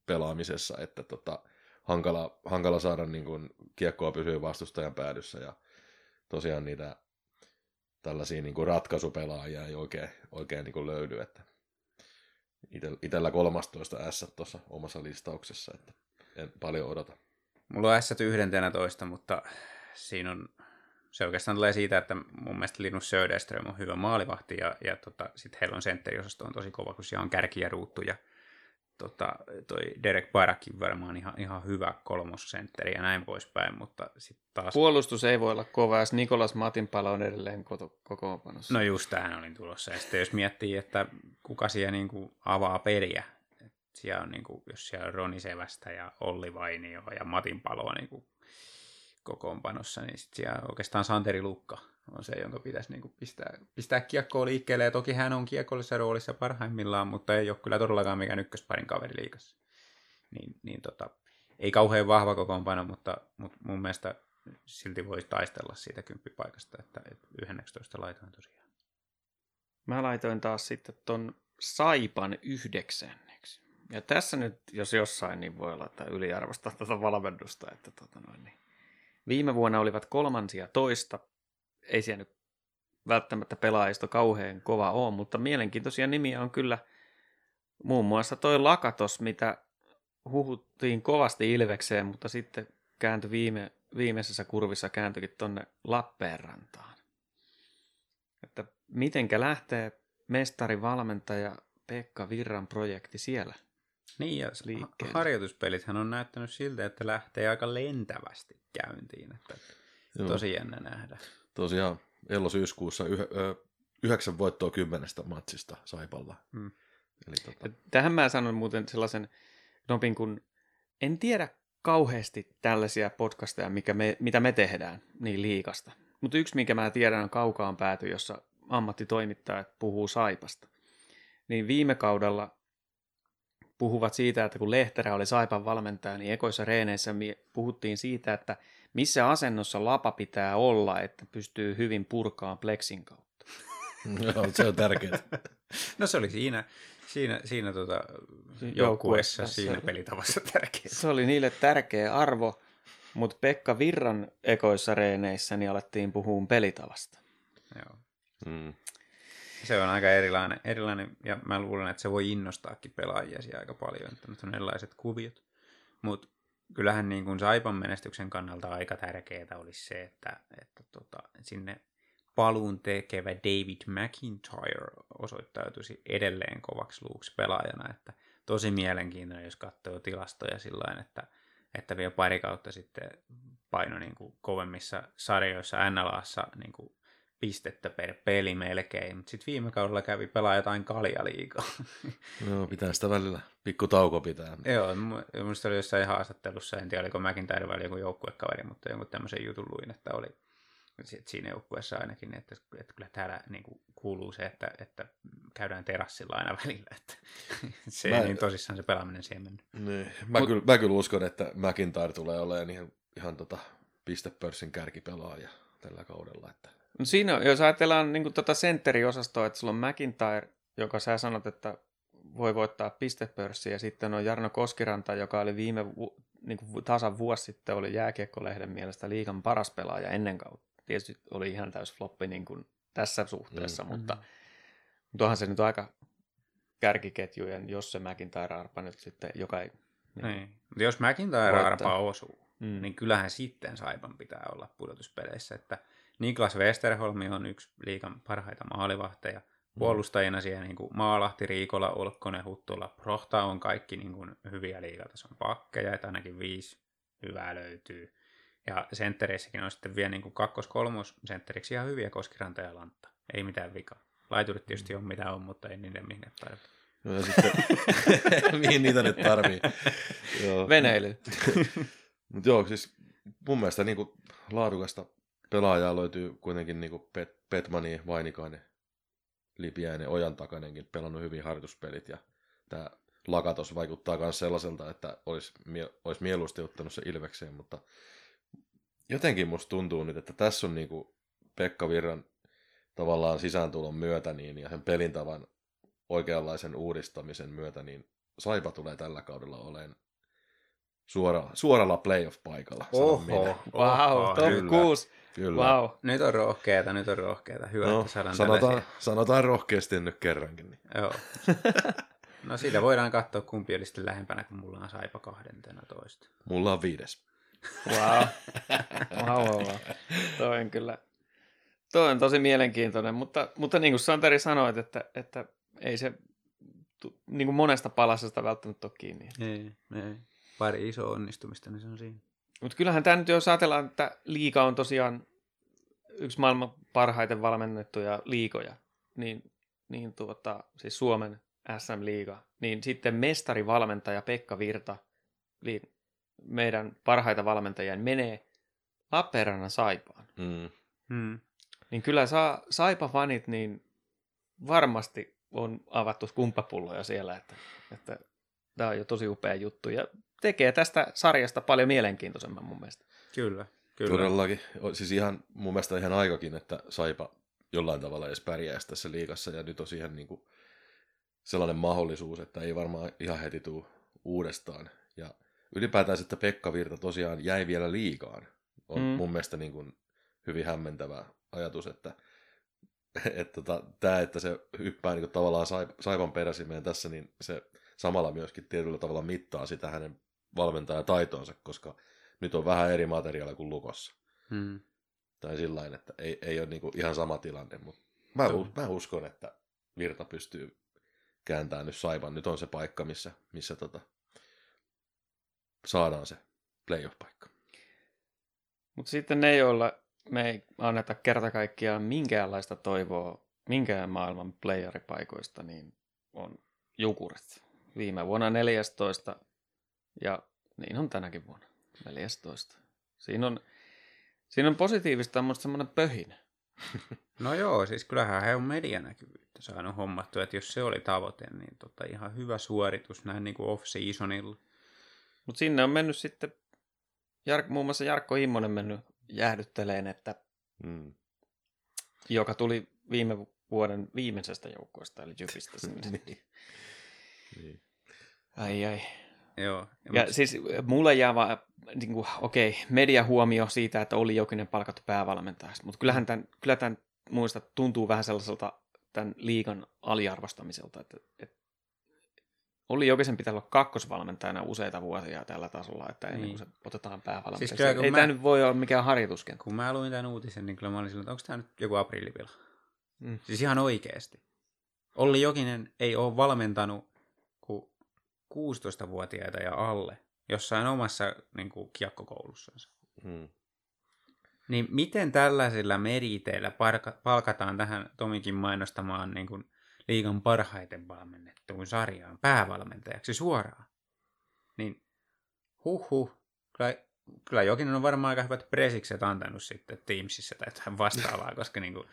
Speaker 4: pelaamisessa, että tota, hankala, hankala saada niinku kiekkoa pysyä vastustajan päädyssä ja tosiaan niitä tällaisia niinku ratkaisupelaajia ei oikein, oikein niinku löydy, että itellä 13 S tuossa omassa listauksessa, että en paljon odota.
Speaker 3: Mulla on S 11, mutta siinä on, se oikeastaan tulee siitä, että mun mielestä Linus Söderström on hyvä maalivahti ja, ja tota, sitten heillä on sentteriosasto on tosi kova, kun siellä on kärki ja ruuttu ja tota, toi Derek Barakin varmaan ihan, ihan hyvä kolmosentteri ja näin poispäin, mutta sitten taas...
Speaker 2: Puolustus ei voi olla kova, jos Nikolas Matinpalo on edelleen koto- kokoonpanossa.
Speaker 3: No just tähän olin tulossa. Ja sitten jos miettii, että kuka siellä niin kuin avaa peliä, siellä on niin kuin, jos siellä on Roni Sevästä ja Olli Vainio ja Matin Paloa niin kuin kokoonpanossa, niin sitten siellä oikeastaan Santeri Lukka on se, jonka pitäisi niin kuin pistää, pistää kiekkoa liikkeelle. Ja toki hän on kiekollisessa roolissa parhaimmillaan, mutta ei ole kyllä todellakaan mikään ykkösparin kaveri liikassa. Niin, niin tota, ei kauhean vahva kokoonpano, mutta, mutta mun mielestä silti voi taistella siitä kymppipaikasta, että, että 11 laitoin tosiaan.
Speaker 2: Mä laitoin taas sitten ton Saipan yhdeksänneksi. Ja tässä nyt, jos jossain, niin voi olla, että yliarvostaa tätä valmennusta. Että tota noin, niin. Viime vuonna olivat kolmansia toista. Ei siellä nyt välttämättä pelaajisto kauhean kova ole, mutta mielenkiintoisia nimiä on kyllä muun muassa toi Lakatos, mitä huhuttiin kovasti Ilvekseen, mutta sitten kääntyi viime, viimeisessä kurvissa kääntyikin tonne Lappeenrantaan. Että mitenkä lähtee mestarivalmentaja Pekka Virran projekti siellä?
Speaker 3: Niin, ja
Speaker 2: liikkeelle.
Speaker 3: harjoituspelithän on näyttänyt siltä, että lähtee aika lentävästi käyntiin. Että
Speaker 4: Joo.
Speaker 3: tosi jännä nähdä.
Speaker 4: Tosiaan elosyyskuussa yh, ö, yhdeksän voittoa kymmenestä matsista Saipalla.
Speaker 3: Mm.
Speaker 4: Eli tota,
Speaker 2: Ja tähän mä sanon muuten sellaisen nopin, kun en tiedä kauheasti tällaisia podcasteja, mikä me, mitä me tehdään niin liikasta. Mutta yksi, mikä mä tiedän, on kaukaan pääty, jossa ammattitoimittajat puhuu Saipasta. Niin viime kaudella puhuvat siitä, että kun Lehterä oli Saipan valmentaja, niin ekoissa reeneissä puhuttiin siitä, että missä asennossa lapa pitää olla, että pystyy hyvin purkaan pleksin kautta. *laughs*
Speaker 4: joo, se on tärkeää.
Speaker 3: No se oli siinä, siinä, siinä tota,
Speaker 2: Joukkueessa
Speaker 3: siinä pelitavassa tärkeä.
Speaker 2: Se oli niille tärkeä arvo, mutta Pekka Virran ekoissa reeneissä niin alettiin puhua pelitavasta.
Speaker 3: Joo.
Speaker 4: Mm.
Speaker 3: Se on aika erilainen, erilainen, ja mä luulen, että se voi innostaakin pelaajia siellä aika paljon, että on erilaiset kuviot. Mutta kyllähän niin kuin Saipan menestyksen kannalta aika tärkeää olisi se, että, että tota, sinne paluun tekevä David McIntyre osoittautuisi edelleen kovaksi luuksi pelaajana, että tosi mielenkiintoinen, jos katsoo tilastoja sillä että, että vielä pari kautta sitten paino niin kuin kovemmissa sarjoissa NLAssa niin kuin pistettä per peli melkein, mutta sitten viime kaudella kävi pelaa jotain kaljaliikaa.
Speaker 4: No, *laughs* pitää sitä välillä pikku tauko pitää.
Speaker 3: Joo, musta oli jossain haastattelussa, en tiedä oliko McIntyre vai joku joukkuekaveri, mutta jonkun tämmöisen jutun luin, että oli sit siinä joukkueessa ainakin, että, että kyllä täällä niin kuin kuuluu se, että, että käydään terassilla aina välillä, että *laughs* se
Speaker 4: Mä-
Speaker 3: ei niin tosissaan se pelaaminen siihen mennyt.
Speaker 4: Niin. Mä, kyllä, mä kyllä uskon, että McIntyre tulee olemaan ihan, ihan tota pistepörssin kärkipelaaja tällä kaudella. Että...
Speaker 2: No siinä, jos ajatellaan niin tota sentteriosastoa, että sulla on McIntyre, joka sä sanot, että voi voittaa pistepörssiä, ja sitten on Jarno Koskiranta, joka oli viime vu- niin kuin tasan vuosi sitten, oli jääkiekkolehden mielestä liikan paras pelaaja ennen kautta. Tietysti oli ihan täys floppi niin kuin tässä suhteessa,
Speaker 4: Mm.
Speaker 2: mutta, mutta onhan se nyt aika kärkiketjujen, jos se McIntyre-arpa nyt sitten, joka ei...
Speaker 3: Niin. Mutta jos McIntyre arpa osuu,
Speaker 2: Mm.
Speaker 3: niin kyllähän sitten Saipan pitää olla pudotuspeleissä, että Niklas Westerholmi on yksi liikan parhaita maalivahteja. Puolustajina siellä niin kuin Maalahti, Riikola, Olkkonen, Huttula, Prohta on kaikki niin kuin hyviä liigatason pakkeja, että ainakin viisi hyvää löytyy. Ja senttereissäkin on sitten vielä niin kuin kakkos-kolmos sentteriksi ihan hyviä Koskiranta ja Lantta. Ei mitään vikaa. Laiturit tietysti on mitä on, mutta ei niiden mihin tarvitse.
Speaker 4: No ja sitten, *laughs* mihin niitä nyt tarvii. Joo.
Speaker 2: Veneily. *laughs*
Speaker 4: Mutta joo, siis mun mielestä niinku laadukasta pelaajaa löytyy kuitenkin niinku Pet, Petmani, Vainikainen, Lipiäinen, Ojan takanenkin pelannut hyvin harjoituspelit ja tämä Lakatos vaikuttaa myös sellaiselta, että olisi, olisi mieluusti ottanut se Ilvekseen, mutta jotenkin musta tuntuu nyt, että tässä on niinku Pekka Virran tavallaan sisääntulon myötä niin, ja sen pelintavan oikeanlaisen uudistamisen myötä, niin Saipa tulee tällä kaudella olemaan suora, suoralla playoff-paikalla. minä.
Speaker 2: Wow, top
Speaker 3: kyllä.
Speaker 2: 6.
Speaker 4: Kyllä.
Speaker 2: Wow.
Speaker 3: Nyt on rohkeeta, nyt on rohkeeta. Hyvä,
Speaker 4: No,
Speaker 3: että saadaan
Speaker 4: sanotaan,
Speaker 3: tällaisia.
Speaker 4: sanotaan rohkeasti nyt kerrankin. Niin.
Speaker 3: Joo. *laughs* No siitä voidaan katsoa, kumpi oli sitten lähempänä, kun mulla on Saipa 12.
Speaker 4: Mulla on viides.
Speaker 2: Wow. *laughs* wow, wow, wow. Toi on kyllä, toi on tosi mielenkiintoinen, mutta, mutta niin kuin Santeri sanoit, että, että ei se niin kuin monesta palasesta välttämättä ole kiinni.
Speaker 3: Ei, ei. Pari iso onnistumista, niin se on siinä.
Speaker 2: Mutta kyllähän tämä nyt, jos ajatellaan, että liiga on tosiaan yksi maailman parhaiten valmennettuja liigoja, niin, niin tuota, siis Suomen SM-liiga, niin sitten mestarivalmentaja Pekka Virta, li- meidän parhaita valmentajia, niin menee Lappeenrannan Saipaan.
Speaker 4: Mm.
Speaker 3: Hmm.
Speaker 2: Niin kyllä saa Saipa-fanit, niin varmasti on avattu kumppapulloja siellä, että, että tämä on jo tosi upea juttu ja tekee tästä sarjasta paljon mielenkiintoisemman mun mielestä.
Speaker 3: Kyllä, kyllä.
Speaker 4: Todellakin. O- Siis ihan, mun mielestä ihan aikakin, että Saipa jollain tavalla edes pärjäisi tässä liigassa, ja nyt on siihen niin kuin sellainen mahdollisuus, että ei varmaan ihan heti tule uudestaan. Ja ylipäätään, että Pekka Virta tosiaan jäi vielä liigaan, on
Speaker 2: Mm.
Speaker 4: mun mielestä niin kuin hyvin hämmentävä ajatus, että *laughs* että tota, tämä, että se hyppää niin kuin tavallaan Saip- Saipan peräsimeen tässä, niin se samalla myöskin tietyllä tavalla mittaa sitä hänen valmentajataitoonsa, koska nyt on vähän eri materiaalia kuin Lukossa.
Speaker 3: Hmm.
Speaker 4: Tai sillä että ei, ei ole niinku ihan sama tilanne, mutta mä,
Speaker 3: Joo.
Speaker 4: mä uskon, että Virta pystyy kääntämään nyt Saipan. Nyt on se paikka, missä, missä tota, saadaan se playoff-paikka.
Speaker 2: Mutta sitten ne, joilla me ei anneta kerta kaikkiaan minkäänlaista toivoa minkään maailman playeripaikoista, niin on Jukurit. Viime vuonna 14 ja niin on tänäkin vuonna 14. Siinä on, siinä on positiivista mutta semmoinen pöhinä. *laughs*
Speaker 3: No joo, siis kyllähän he on medianäkyvyyttä saanut hommattua, että jos se oli tavoite, niin tota ihan hyvä suoritus näin niin kuin off-seasonilla.
Speaker 2: Mutta sinne on mennyt sitten, Jar- muun muassa Jarkko Immonen mennyt jäähdytteleen, että
Speaker 4: Mm.
Speaker 2: joka tuli viime, vuoden viimeisestä joukkueesta, eli Jypistä sinne. *laughs*
Speaker 4: niin. niin.
Speaker 2: Ai ai.
Speaker 3: Joo.
Speaker 2: Ja
Speaker 3: mut-
Speaker 2: siis mulle jää vaan, niin kuin, okei, mediahuomio siitä, että oli jokinen palkattu päävalmentajaksi, mutta kyllähän tämän, kyllä tämän muista tuntuu vähän sellaiselta tämän liigan aliarvostamiselta, että, että oli Jokisen pitää olla kakkosvalmentajana useita vuosia tällä tasolla, että ennen
Speaker 3: Niin.
Speaker 2: kuin se otetaan päävalmentajaksi.
Speaker 3: Siis kyllä,
Speaker 2: Ei
Speaker 3: mä-
Speaker 2: tämä nyt voi olla mikään harjoituskenttä.
Speaker 3: kun mä luin tämän uutisen, niin kyllä mä olin silleen, että onko tämä nyt joku aprillipila?
Speaker 2: Mm.
Speaker 3: Siis ihan oikeasti. Olli Jokinen ei ole valmentanut 16-vuotiaita ja alle jossain omassa niin kuin, kiekkokoulussaan.
Speaker 4: Mm.
Speaker 3: Niin miten tällaisilla meriteillä parka- palkataan tähän Tomikin mainostamaan niin kuin, liigan parhaiten valmennettuun sarjaan päävalmentajaksi suoraan? Niin huhhuh, kyllä, kyllä Jokinen on varmaan aika hyvät presikset antanut sitten Teamsissa tai jotain vastaavaa, koska niin kuin,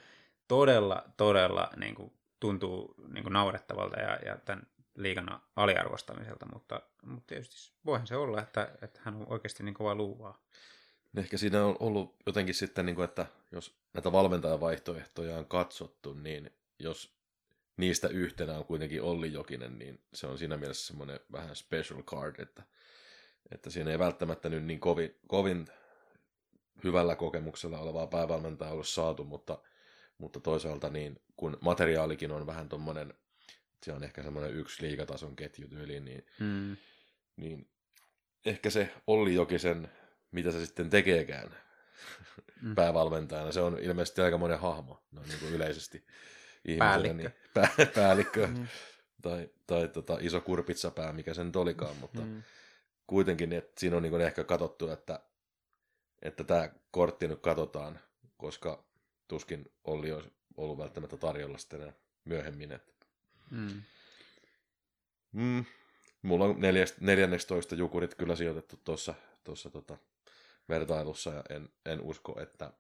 Speaker 3: todella, todella niin kuin, tuntuu niin kuin, naurettavalta ja, ja tämän liigan aliarvostamiselta, mutta, mutta tietysti voihan se olla, että, että hän on oikeasti niin kova luuvaa.
Speaker 4: Ehkä siinä on ollut jotenkin sitten, niin kuin, että jos näitä valmentajavaihtoehtoja on katsottu, niin jos niistä yhtenä on kuitenkin Olli Jokinen, niin se on siinä mielessä semmoinen vähän special card, että, että siinä ei välttämättä nyt niin kovin, kovin hyvällä kokemuksella olevaa päävalmentajaa ollut saatu, mutta, mutta toisaalta niin kun materiaalikin on vähän tuommoinen, se on ehkä semmoinen yksi liigatason ketjutyyli, niin
Speaker 3: Mm.
Speaker 4: niin ehkä se Olli Jokisen, mitä se sitten tekeekään
Speaker 3: Mm.
Speaker 4: päävalmentajana, se on ilmeisesti aika monen hahmo, no niin kuin yleisesti ihmiselle,
Speaker 3: Päällikkö.
Speaker 4: Niin, pää, päällikkö
Speaker 2: Mm. *laughs*
Speaker 4: tai, tai tota, iso kurpitsapää, mikä se nyt olikaan, mutta
Speaker 2: Mm.
Speaker 4: kuitenkin että siinä on niin kuin ehkä katsottu, että, että tämä kortti nyt katsotaan, koska tuskin Olli olisi ollut välttämättä tarjolla sitten myöhemmin. Että,
Speaker 3: Mm.
Speaker 4: mm, mulla on neljäst, 14 jukurit kyllä sijoitettu tuossa tuossa tota, vertailussa ja en, en usko, että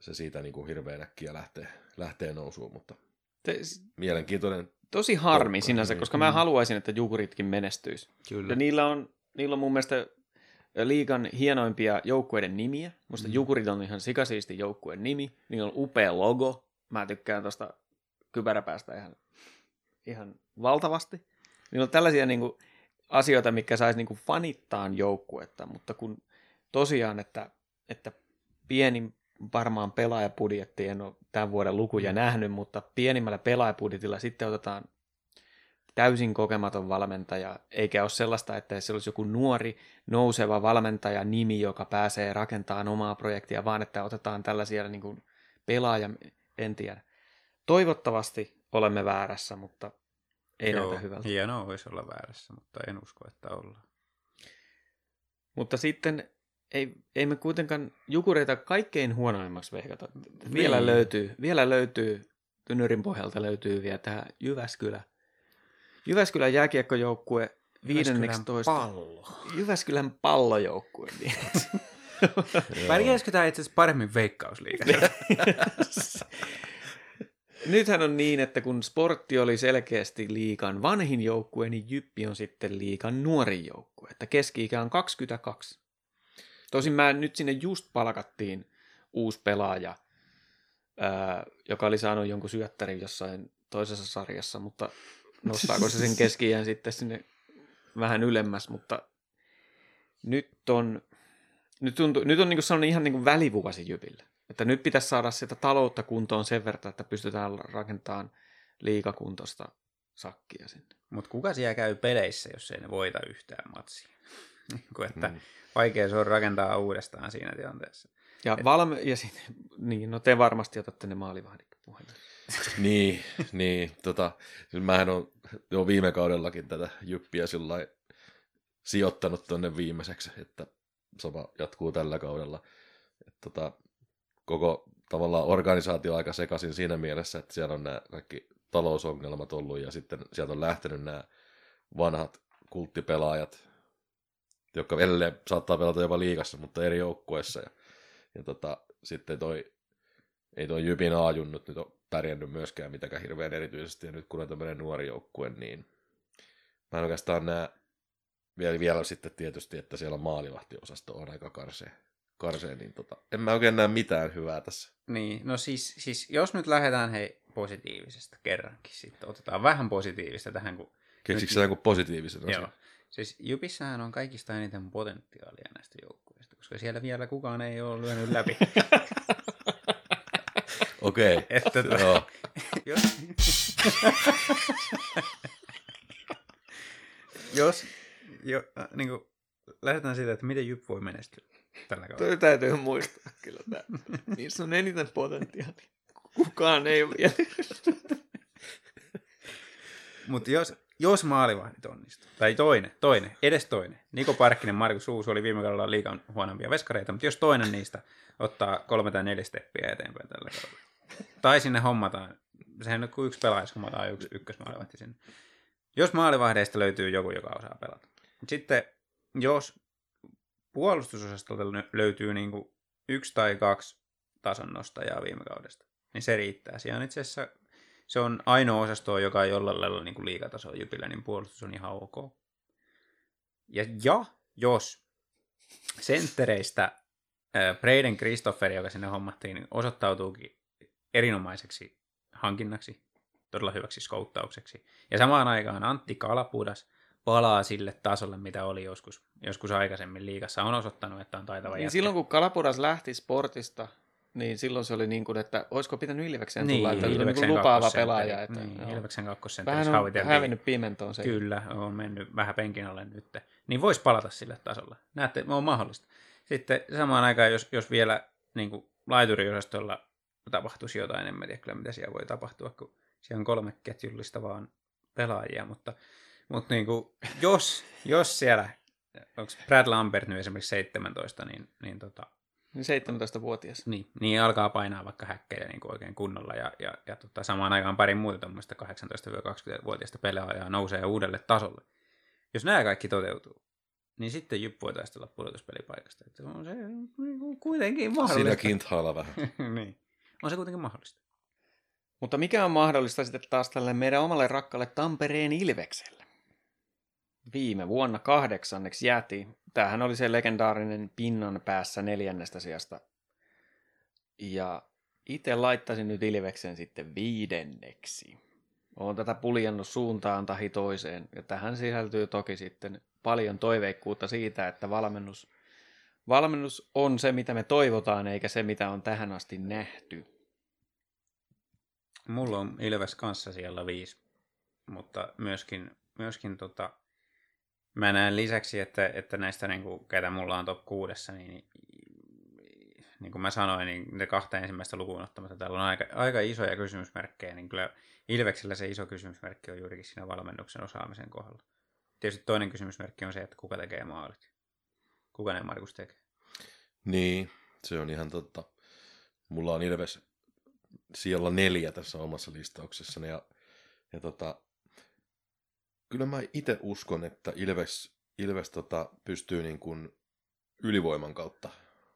Speaker 4: se siitä niin kuin hirveän äkkiä lähtee, lähtee nousuun, mutta
Speaker 2: Te,
Speaker 4: mielenkiintoinen.
Speaker 2: tosi harmi
Speaker 4: Joukko,
Speaker 2: sinänsä,
Speaker 4: niin.
Speaker 2: koska mä
Speaker 3: Mm.
Speaker 2: haluaisin, että Jukuritkin menestyisi.
Speaker 3: Kyllä.
Speaker 2: Ja niillä on, niillä on mun mielestä liigan hienoimpia joukkueiden nimiä. Musta
Speaker 3: Mm.
Speaker 2: Jukurit on ihan sikasiisti joukkueen nimi. Niillä on upea logo. Mä tykkään kypäräpäästä ihan, ihan valtavasti. Niillä on tällaisia niin kuin, asioita, mitkä saisi niin kuin, fanittaa joukkuetta, mutta kun tosiaan, että, että pienin varmaan pelaajapudjetti, en ole tämän vuoden lukuja nähnyt, mutta pienimmällä pelaajapudjetilla sitten otetaan täysin kokematon valmentaja, eikä ole sellaista, että se olisi joku nuori, nouseva valmentaja nimi, joka pääsee rakentamaan omaa projektia, vaan että otetaan tällaisia niin kuin pelaaja, en tiedä. Toivottavasti olemme väärässä, mutta ei
Speaker 3: Joo,
Speaker 2: näytä hyvältä.
Speaker 3: Hienoa voisi olla väärässä, mutta en usko, että ollaan.
Speaker 2: Mutta sitten ei, ei me kuitenkaan jukureita kaikkein huonoimmaksi vehkata. Vielä
Speaker 3: Niin.
Speaker 2: löytyy, vielä löytyy, Tynyrin pohjalta löytyy vielä tämä Jyväskylä. Jyväskylän jääkiekkojoukkue 15.
Speaker 3: pallo.
Speaker 2: Jyväskylän pallojoukkue. Niin. *laughs*
Speaker 3: Pärjäisikö tämä itse asiassa paremmin veikkausliigassa? *laughs*
Speaker 2: Nythän on niin, että kun sportti oli selkeästi liikan vanhin joukkue, niin Jyppi on sitten liikan nuorin joukkue. Että keski-ikä on 22. Tosin mä nyt sinne just palkattiin uusi pelaaja, ää, joka oli saanut jonkun syöttärin jossain toisessa sarjassa, mutta nostaako se sen keski sitten sinne vähän ylemmäs, mutta nyt on, nyt tuntuu, nyt on niin sellainen ihan niin kuin välivuosi Jypille. Että nyt pitäisi saada sitä taloutta kuntoon sen verran, että pystytään rakentamaan liikakuntoista sakkia sinne.
Speaker 3: Mutta kuka siellä käy peleissä, jos ei ne voita yhtään matsia? *laughs* Niin että
Speaker 4: Mm.
Speaker 3: vaikea se on rakentaa uudestaan siinä tilanteessa.
Speaker 2: Ja, valme- ja sit, *laughs* niin, no te varmasti otatte ne maalivahdit puheelle. *laughs*
Speaker 4: Niin, niin tota, siis mähän on jo viime kaudellakin tätä jyppiä sillä sijoittanut tonne viimeiseksi, että sama jatkuu tällä kaudella. Et tota, koko tavallaan organisaatio aika sekaisin siinä mielessä, että siellä on nämä kaikki talousongelmat ollut ja sitten sieltä on lähtenyt nämä vanhat kulttipelaajat, jotka edelleen saattaa pelata jopa liigassa, mutta eri joukkueissa. Ja, ja tota, sitten toi, ei toi Jypin A-junnut nyt ole pärjännyt myöskään mitenkään hirveän erityisesti, ja nyt kun on tämmöinen nuori joukkue, niin mä en oikeastaan näe vielä, vielä sitten tietysti, että siellä maalivahtiosasto on aika karsea, karseen, niin tota, en mä oikein näe mitään hyvää tässä.
Speaker 3: Niin, no siis, siis jos nyt lähdetään hei positiivisesta kerrankin, sitten otetaan vähän positiivista tähän, kun...
Speaker 4: Keksikö sä jonkun positiivisen asian?
Speaker 3: Joo. Siis Jupissahan on kaikista eniten potentiaalia näistä joukkueista, koska siellä vielä kukaan ei ole lyönyt läpi. *laughs*
Speaker 4: Okei, okay. *laughs*
Speaker 3: Että to-
Speaker 4: joo. *laughs*
Speaker 3: jos, jos jo, äh, niin kuin, lähdetään siitä, että miten Jyp voi menestyä tällä kaudella.
Speaker 2: Toi täytyy muistaa kyllä tämä. Niissä on eniten potentiaalia. Kukaan ei ole vielä.
Speaker 3: Mutta jos, jos maalivahdit onnistuu, tai toinen, toinen, edes toinen, Niko Parkkinen, Markus Uusu oli viime kaudella liikan huonompia veskareita, mutta jos toinen niistä ottaa kolme tai neljä steppiä eteenpäin tällä kaudella, tai sinne hommataan, sehän on kuin yksi pelaaja, jos hommataan yksi ykkösmaalivahti sinne. Jos maalivahdeista löytyy joku, joka osaa pelata. Sitten jos puolustusosastolta lö- löytyy niin kuin yksi tai kaksi tason nostajaa viime kaudesta, niin se riittää. Siellä on itse asiassa se on ainoa osasto, joka ei jollain lailla niin kuin liigatasoa Jypillä, niin puolustus on ihan ok. Ja, ja jos senttereistä äh, Braden Christopher, joka sinne hommattiin, niin osoittautuukin erinomaiseksi hankinnaksi, todella hyväksi skouttaukseksi. Ja samaan aikaan Antti Kalapudas palaa sille tasolle, mitä oli joskus, joskus aikaisemmin liigassa. On osoittanut, että on taitava
Speaker 2: Niin
Speaker 3: jätkä.
Speaker 2: silloin kun Kalapuras lähti sportista, niin silloin se oli niin kuin, että olisiko pitänyt Ilvekseen tulla,
Speaker 3: niin,
Speaker 2: että niin
Speaker 3: Ilveksen
Speaker 2: kuin lupaava
Speaker 3: kakkosentteri.
Speaker 2: pelaaja. Että,
Speaker 3: niin,
Speaker 2: joo.
Speaker 3: Ilveksen
Speaker 2: Vähän
Speaker 3: kakkosenterissä
Speaker 2: on hävinnyt pimentoon se.
Speaker 3: Kyllä, on mennyt vähän penkin alle nyt. Niin voisi palata sille tasolle. Näette, on mahdollista. Sitten samaan aikaan, jos, jos vielä niin kuin laituriosastolla tapahtuisi jotain, en mä tiedä kyllä mitä siellä voi tapahtua, kun siellä on kolme ketjullista vaan pelaajia, mutta, mutta niin kuin, jos, jos siellä, onko Brad Lambert nyt esimerkiksi 17, niin, niin tota,
Speaker 2: Niin 17-vuotias.
Speaker 3: niin, niin alkaa painaa vaikka häkkejä niin kuin oikein kunnolla ja, ja, ja tota, samaan aikaan pari muuta tuommoista 18-20-vuotiaista pelaajaa nousee uudelle tasolle. Jos nämä kaikki toteutuu, niin sitten Jyp voi taistella pudotuspelipaikasta. Että on se niin kuin kuitenkin
Speaker 4: Siinä
Speaker 3: mahdollista. *laughs*
Speaker 4: kinthailla vähän. *laughs*
Speaker 3: niin. On se kuitenkin mahdollista.
Speaker 2: Mutta mikä on mahdollista sitten taas tälle meidän omalle rakkaalle Tampereen Ilvekselle? Viime vuonna kahdeksanneksi jäätiin. Tämähän oli se legendaarinen pinnan päässä neljännestä sijasta. Ja itse laittaisin nyt Ilveksen sitten viidenneksi. Olen tätä puljannut suuntaan tahi toiseen. Ja tähän sisältyy toki sitten paljon toiveikkuutta siitä, että valmennus, valmennus on se, mitä me toivotaan, eikä se, mitä on tähän asti nähty.
Speaker 3: Mulla on Ilves kanssa siellä viisi, mutta myöskin, myöskin tota, mä näen lisäksi, että, että näistä, niin kuin, ketä mulla on top kuudessa, niin niin kuin mä sanoin, niin ne kahta ensimmäistä lukuun ottamatta täällä on aika, aika isoja kysymysmerkkejä, niin kyllä Ilveksellä se iso kysymysmerkki on juurikin siinä valmennuksen osaamisen kohdalla. Tietysti toinen kysymysmerkki on se, että kuka tekee maalit. Kuka ne Markus tekee?
Speaker 4: Niin, se on ihan totta. Mulla on Ilves siellä neljä tässä omassa listauksessani ja, ja tota, kyllä mä itse uskon, että Ilves, Ilves tota, pystyy niin kuin ylivoiman kautta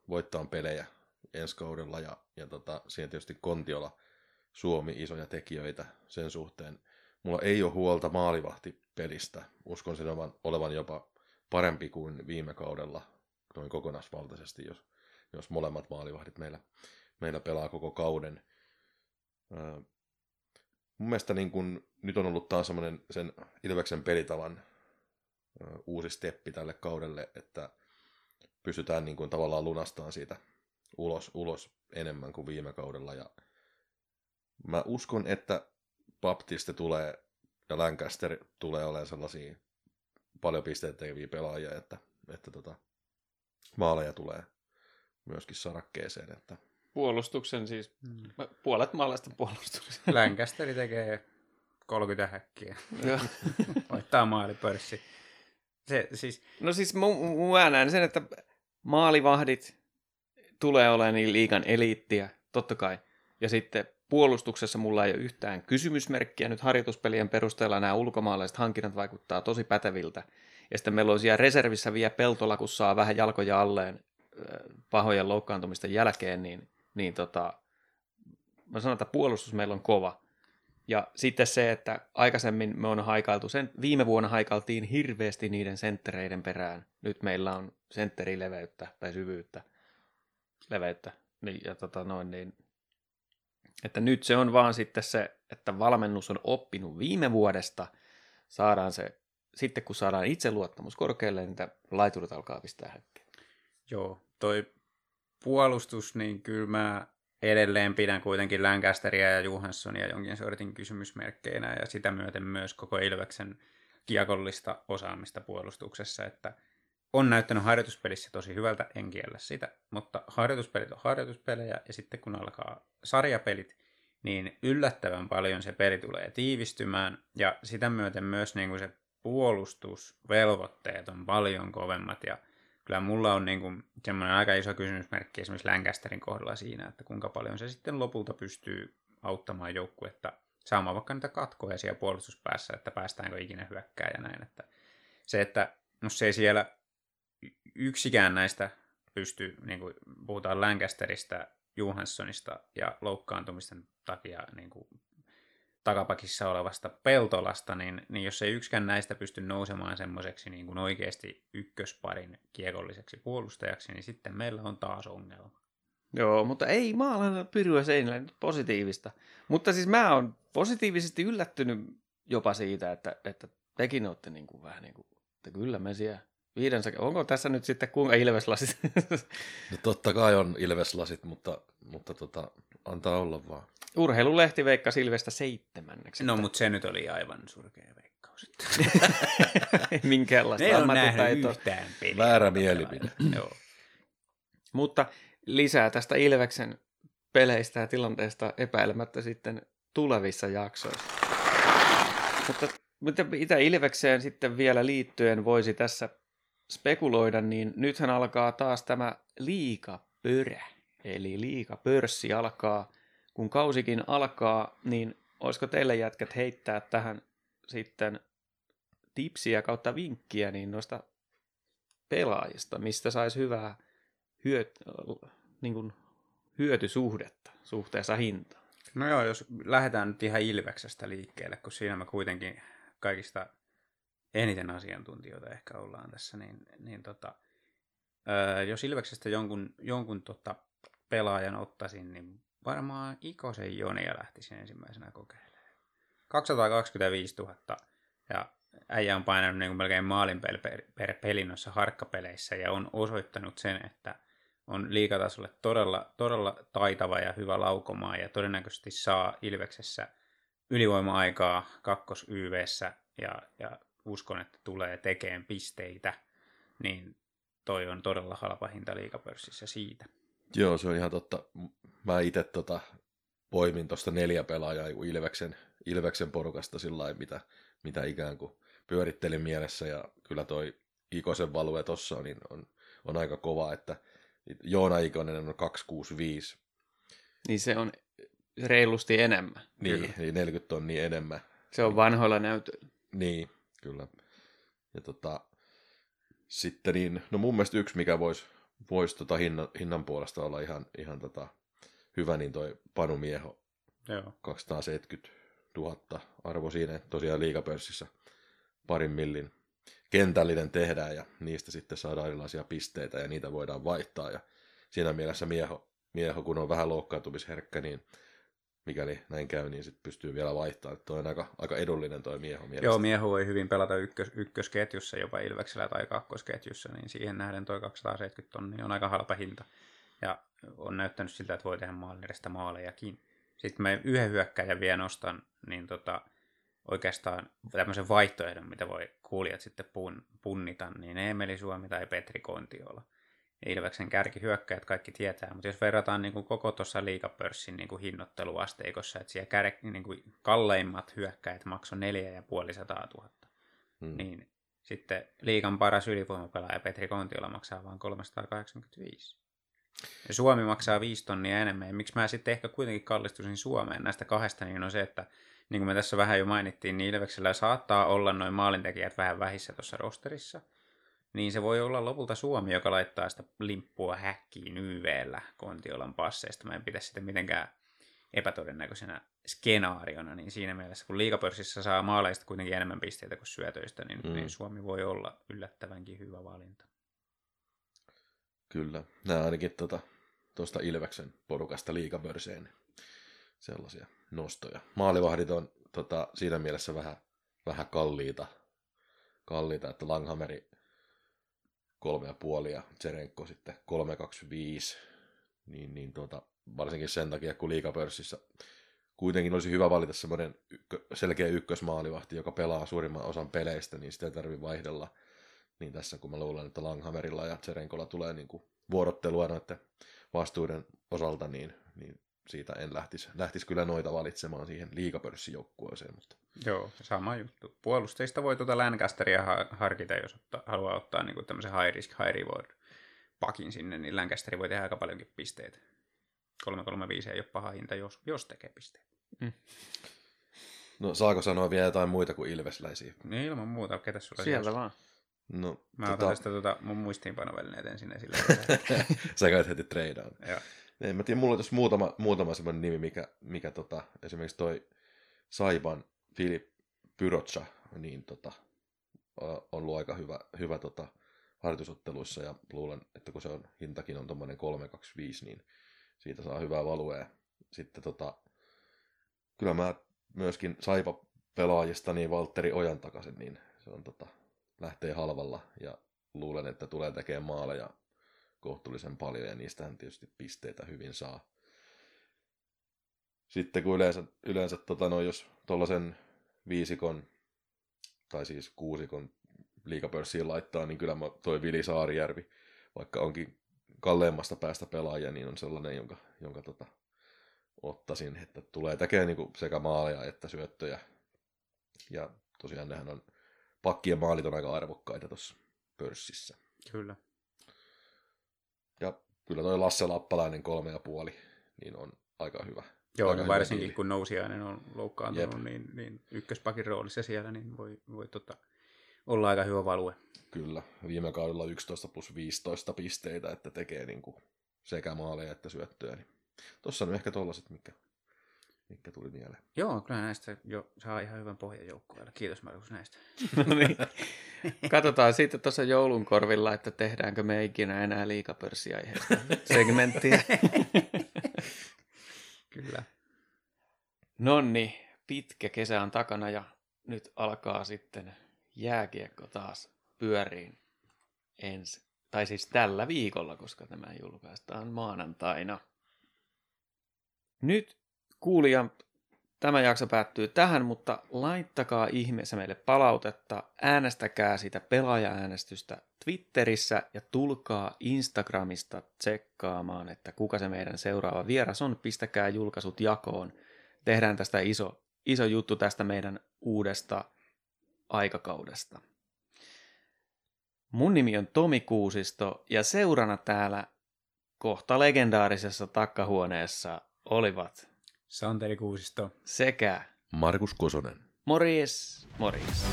Speaker 4: voittamaan pelejä ensi kaudella ja, ja tota, siihen tietysti Kontiola Suomi isoja tekijöitä sen suhteen. Mulla ei ole huolta maalivahtipelistä. Uskon sen olevan, olevan jopa parempi kuin viime kaudella noin kokonaisvaltaisesti, jos, jos molemmat maalivahdit meillä, meillä pelaa koko kauden. Öö, mun mielestä niin kun, nyt on ollut taas semmoinen sen Ilveksen pelitavan uusi steppi tälle kaudelle, että pystytään niin kuin tavallaan lunastamaan siitä ulos, ulos enemmän kuin viime kaudella. Ja mä uskon, että Baptiste tulee ja Lancaster tulee olemaan sellaisia paljon pisteitä tekeviä pelaajia, että, että tota, maaleja tulee myöskin sarakkeeseen. Että
Speaker 2: Puolustuksen siis,
Speaker 3: Mm.
Speaker 2: puolet maalaista puolustuksen.
Speaker 3: Länkasteri *laughs* tekee 30 häkkiä. Voittaa *laughs* maalipörssi. Se, siis,
Speaker 2: No siis mä näen sen, että maalivahdit tulee olemaan niin liikan eliittiä, totta kai. Ja sitten puolustuksessa mulla ei ole yhtään kysymysmerkkiä. Nyt harjoituspelien perusteella nämä ulkomaalaiset hankinnat vaikuttaa tosi päteviltä. Ja sitten meillä on siellä reservissä vielä Peltola, kun saa vähän jalkoja alleen pahojen loukkaantumisten jälkeen, niin, niin tota, mä sanon, että puolustus meillä on kova. Ja sitten se, että aikaisemmin me on haikailtu, sen, viime vuonna haikailtiin hirveästi niiden senttereiden perään. Nyt meillä on sentterileveyttä tai syvyyttä. leveyttä. Niin, ja tota noin, niin, että nyt se on vaan sitten se, että valmennus on oppinut viime vuodesta, saadaan se, sitten kun saadaan itseluottamus korkealle, niin laiturit alkaa pistää häkkeen.
Speaker 3: Joo, toi puolustus, niin kyllä mä edelleen pidän kuitenkin Lancasteria ja Johanssonia jonkin sortin kysymysmerkkeinä ja sitä myöten myös koko Ilveksen kiekollista osaamista puolustuksessa, että on näyttänyt harjoituspelissä tosi hyvältä, en kiellä sitä, mutta harjoituspelit on harjoituspelejä ja sitten kun alkaa sarjapelit, niin yllättävän paljon se peli tulee tiivistymään ja sitä myöten myös niin kuin se puolustusvelvoitteet on paljon kovemmat ja kyllä mulla on niin kuin semmoinen aika iso kysymysmerkki esimerkiksi Lancasterin kohdalla siinä, että kuinka paljon se sitten lopulta pystyy auttamaan joukkuetta saamaan vaikka niitä katkoja siellä puolustuspäässä, että päästäänkö ikinä hyökkää ja näin. Että se, että no se ei siellä yksikään näistä pysty, niin kuin puhutaan Lancasterista, Johanssonista ja loukkaantumisten takia niin kuin takapakissa olevasta Peltolasta, niin, niin jos ei yksikään näistä pysty nousemaan semmoiseksi niin kuin oikeasti ykkösparin kiekolliseksi puolustajaksi, niin sitten meillä on taas ongelma.
Speaker 2: Joo, mutta ei maalana pyryä seinällä nyt positiivista. Mutta siis mä oon positiivisesti yllättynyt jopa siitä, että, että tekin olette niin kuin vähän niin kuin, että kyllä me siellä viidensä, onko tässä nyt sitten kuinka ilveslasit? *laughs*
Speaker 4: No totta kai on ilveslasit, mutta, mutta tota, antaa olla vaan.
Speaker 2: Urheilulehti veikka Silvestä seitsemänneksi.
Speaker 3: No, mutta se nyt oli aivan surkea veikkaus. *laughs*
Speaker 2: Minkäänlaista
Speaker 3: Ne on nähnyt
Speaker 2: ammattitaitoa.
Speaker 3: yhtään peliä.
Speaker 4: Väärä mielipide.
Speaker 3: Joo.
Speaker 2: Mutta lisää tästä Ilveksen peleistä ja tilanteesta epäilemättä sitten tulevissa jaksoissa. Mutta mitä Ilvekseen sitten vielä liittyen voisi tässä spekuloida, niin nythän alkaa taas tämä liikapörä. Eli liikapörssi alkaa. Kun kausikin alkaa, niin olisiko teille jätkät heittää tähän sitten tipsiä kautta vinkkiä niin noista pelaajista, mistä saisi hyvää hyöt, niin kuin hyötysuhdetta suhteessa hintaan.
Speaker 3: No joo, jos lähdetään nyt ihan Ilveksestä liikkeelle, kun siinä me kuitenkin kaikista eniten asiantuntijoita ehkä ollaan tässä, niin, niin tota, jos Ilveksestä jonkun, jonkun tota pelaajan ottaisin, niin varmaan Ikosen Jonia lähtisin ensimmäisenä kokeilemaan. 225 000 ja äijä on painanut niin kuin melkein maalin per, per, per peli noissa harkkapeleissä ja on osoittanut sen, että on liikatasolle todella, todella taitava ja hyvä laukomaan ja todennäköisesti saa Ilveksessä ylivoima-aikaa kakkos YVssä ja, ja uskon, että tulee tekemään pisteitä, niin toi on todella halpa hinta liikapörssissä siitä.
Speaker 4: Joo, se on ihan totta. Mä itse tota, poimin tuosta neljä pelaajaa Ilveksen, Ilveksen porukasta sillä lailla, mitä, mitä ikään kuin pyörittelin mielessä, ja kyllä toi Ikosen value tossa on, niin on, on aika kova, että Joona Ikonen on 265,
Speaker 2: Niin se on reilusti enemmän.
Speaker 4: niin, niin 40 tonnia enemmän.
Speaker 2: Se on vanhoilla näytöillä.
Speaker 4: Niin, kyllä. Ja tota, sitten niin, no mun mielestä yksi, mikä voisi vois tota hinnan, hinnan puolesta olla ihan, ihan tota, hyvä, niin toi Panu Mieho,
Speaker 3: Joo.
Speaker 4: 270 000 arvo siinä, tosiaan liikapörssissä parin millin kentällinen tehdään ja niistä sitten saadaan erilaisia pisteitä ja niitä voidaan vaihtaa ja siinä mielessä mieho, mieho kun on vähän loukkaantumisherkkä, niin mikäli näin käy, niin sitten pystyy vielä vaihtamaan. Tuo on aika, aika edullinen toi mieho mielestäni.
Speaker 3: Joo, mieho voi hyvin pelata ykkös, ykkösketjussa, jopa Ilveksellä tai kakkosketjussa, niin siihen nähden toi 270 tonnia on aika halpa hinta. Ja on näyttänyt siltä, että voi tehdä maalin edestä maalejakin. Sitten mä yhden hyökkäjän vielä nostan, niin tota, oikeastaan tämmöisen vaihtoehdon, mitä voi kuulijat sitten pun, punnita, niin Emeli Suomi tai Petri Kontiola. Ilveksen kärkihyökkäjät kaikki tietää, mutta jos verrataan niin kuin koko tuossa liikapörssin niin kuin hinnoitteluasteikossa, että siellä kär, niin kuin kalleimmat hyökkäjät maksoi 4500 000,
Speaker 4: Hmm.
Speaker 3: niin sitten liikan paras ylivoimapelaaja Petri Kontiola maksaa vain 385. Ja Suomi maksaa 5 tonnia enemmän. Ja miksi mä sitten ehkä kuitenkin kallistuisin Suomeen näistä kahdesta, niin on se, että niin kuin me tässä vähän jo mainittiin, niin Ilveksellä saattaa olla noin maalintekijät vähän vähissä tuossa rosterissa. Niin se voi olla lopulta Suomi, joka laittaa sitä limppua häkkiin YVllä Kontiolan passeista. Mä en pidä sitä mitenkään epätodennäköisenä skenaariona, niin siinä mielessä, kun liikapörssissä saa maaleista kuitenkin enemmän pisteitä kuin syötöistä, niin,
Speaker 4: Mm.
Speaker 3: niin Suomi voi olla yllättävänkin hyvä valinta.
Speaker 4: Kyllä. Nämä ainakin tota, tuosta Ilveksen porukasta liikabörseen. Niin sellaisia nostoja. Maalivahdit on tota, siinä mielessä vähän, vähän kalliita, kalliita, että Langhameri 3,5 ja Tserenko sitten 3,25. Niin, niin tuota, varsinkin sen takia, kun liikapörssissä kuitenkin olisi hyvä valita semmoinen ykkö, selkeä ykkösmaalivahti, joka pelaa suurimman osan peleistä, niin sitä ei tarvitse vaihdella. Niin tässä kun mä luulen, että Langhammerilla ja Tserenkolla tulee niin kuin vuorottelua noiden vastuuden osalta, niin, niin siitä en lähtisi, lähtisi kyllä noita valitsemaan siihen liikapörssijoukkueeseen. Mutta...
Speaker 3: Joo, sama juttu. Puolusteista voi tuota Lancasteria harkita, jos ottaa, haluaa ottaa niin kuin tämmöisen high risk, high reward pakin sinne, niin Lancasteri voi tehdä aika paljonkin pisteitä. 335 ei ole paha hinta, jos, jos tekee pisteitä. Mm.
Speaker 4: No saako sanoa vielä jotain muita kuin ilvesläisiä?
Speaker 3: Niin ilman muuta, ketä sulla
Speaker 2: Sieltä vaan.
Speaker 4: No,
Speaker 3: Mä tota... otan tästä tota mun muistiinpanovälineet ensin esille. *laughs* *laughs*
Speaker 4: Sä käyt heti treidaan. Joo. En mä tiedä, mulla on tässä muutama, muutama semmoinen nimi, mikä, mikä tota, esimerkiksi toi Saiban Filip Pyrocha, niin tota, on ollut aika hyvä, hyvä tota, harjoitusotteluissa ja luulen, että kun se on, hintakin on tuommoinen 325, niin siitä saa hyvää valuea. Sitten tota, kyllä mä myöskin Saipa pelaajista niin Valtteri Ojan takaisin, niin se on tota, lähtee halvalla ja luulen, että tulee tekemään maaleja kohtuullisen paljon ja niistähän tietysti pisteitä hyvin saa. Sitten kun yleensä, yleensä tota, no, jos tuollaisen viisikon tai siis kuusikon liikapörssiin laittaa, niin kyllä mä toi Vili Saarijärvi, vaikka onkin kalleimmasta päästä pelaajia, niin on sellainen, jonka, jonka tota, ottaisin, että tulee tekemään niin sekä maaleja että syöttöjä. Ja tosiaan nehän on, pakkien maalit on aika arvokkaita tuossa pörssissä.
Speaker 3: Kyllä.
Speaker 4: Ja kyllä toi Lasse Lappalainen kolme ja puoli, niin on aika hyvä.
Speaker 3: Joo,
Speaker 4: aika
Speaker 3: varsinkin hyvä kun nousiainen on loukkaantunut, niin, niin ykköspakin roolissa siellä, niin voi, voi tota, olla aika hyvä value.
Speaker 4: Kyllä, viime kaudella 11 plus 15 pisteitä, että tekee niin kuin sekä maaleja että syöttöjä. Niin Tuossa on ehkä tollaset, mikä, mikä tuli mieleen.
Speaker 3: Joo, kyllä näistä jo saa ihan hyvän pohjan joukkueelle. Kiitos Markus näistä. *laughs*
Speaker 2: no niin. Katsotaan sitten tuossa joulun korvilla, että tehdäänkö me ikinä enää liikapörssiaiheesta *laughs* segmenttiä. *laughs*
Speaker 3: kyllä.
Speaker 2: Nonni, pitkä kesä on takana ja nyt alkaa sitten jääkiekko taas pyöriin ensi, tai siis tällä viikolla, koska tämä julkaistaan maanantaina. Nyt kuulija, tämä jakso päättyy tähän, mutta laittakaa ihmeessä meille palautetta, äänestäkää sitä pelaajaäänestystä Twitterissä ja tulkaa Instagramista tsekkaamaan, että kuka se meidän seuraava vieras on. Pistäkää julkaisut jakoon. Tehdään tästä iso, iso juttu tästä meidän uudesta aikakaudesta. Mun nimi on Tomi Kuusisto ja seurana täällä kohta legendaarisessa takkahuoneessa olivat
Speaker 3: Santeri Kuusisto
Speaker 2: sekä
Speaker 4: Markus Kosonen.
Speaker 2: Morjes, morjes.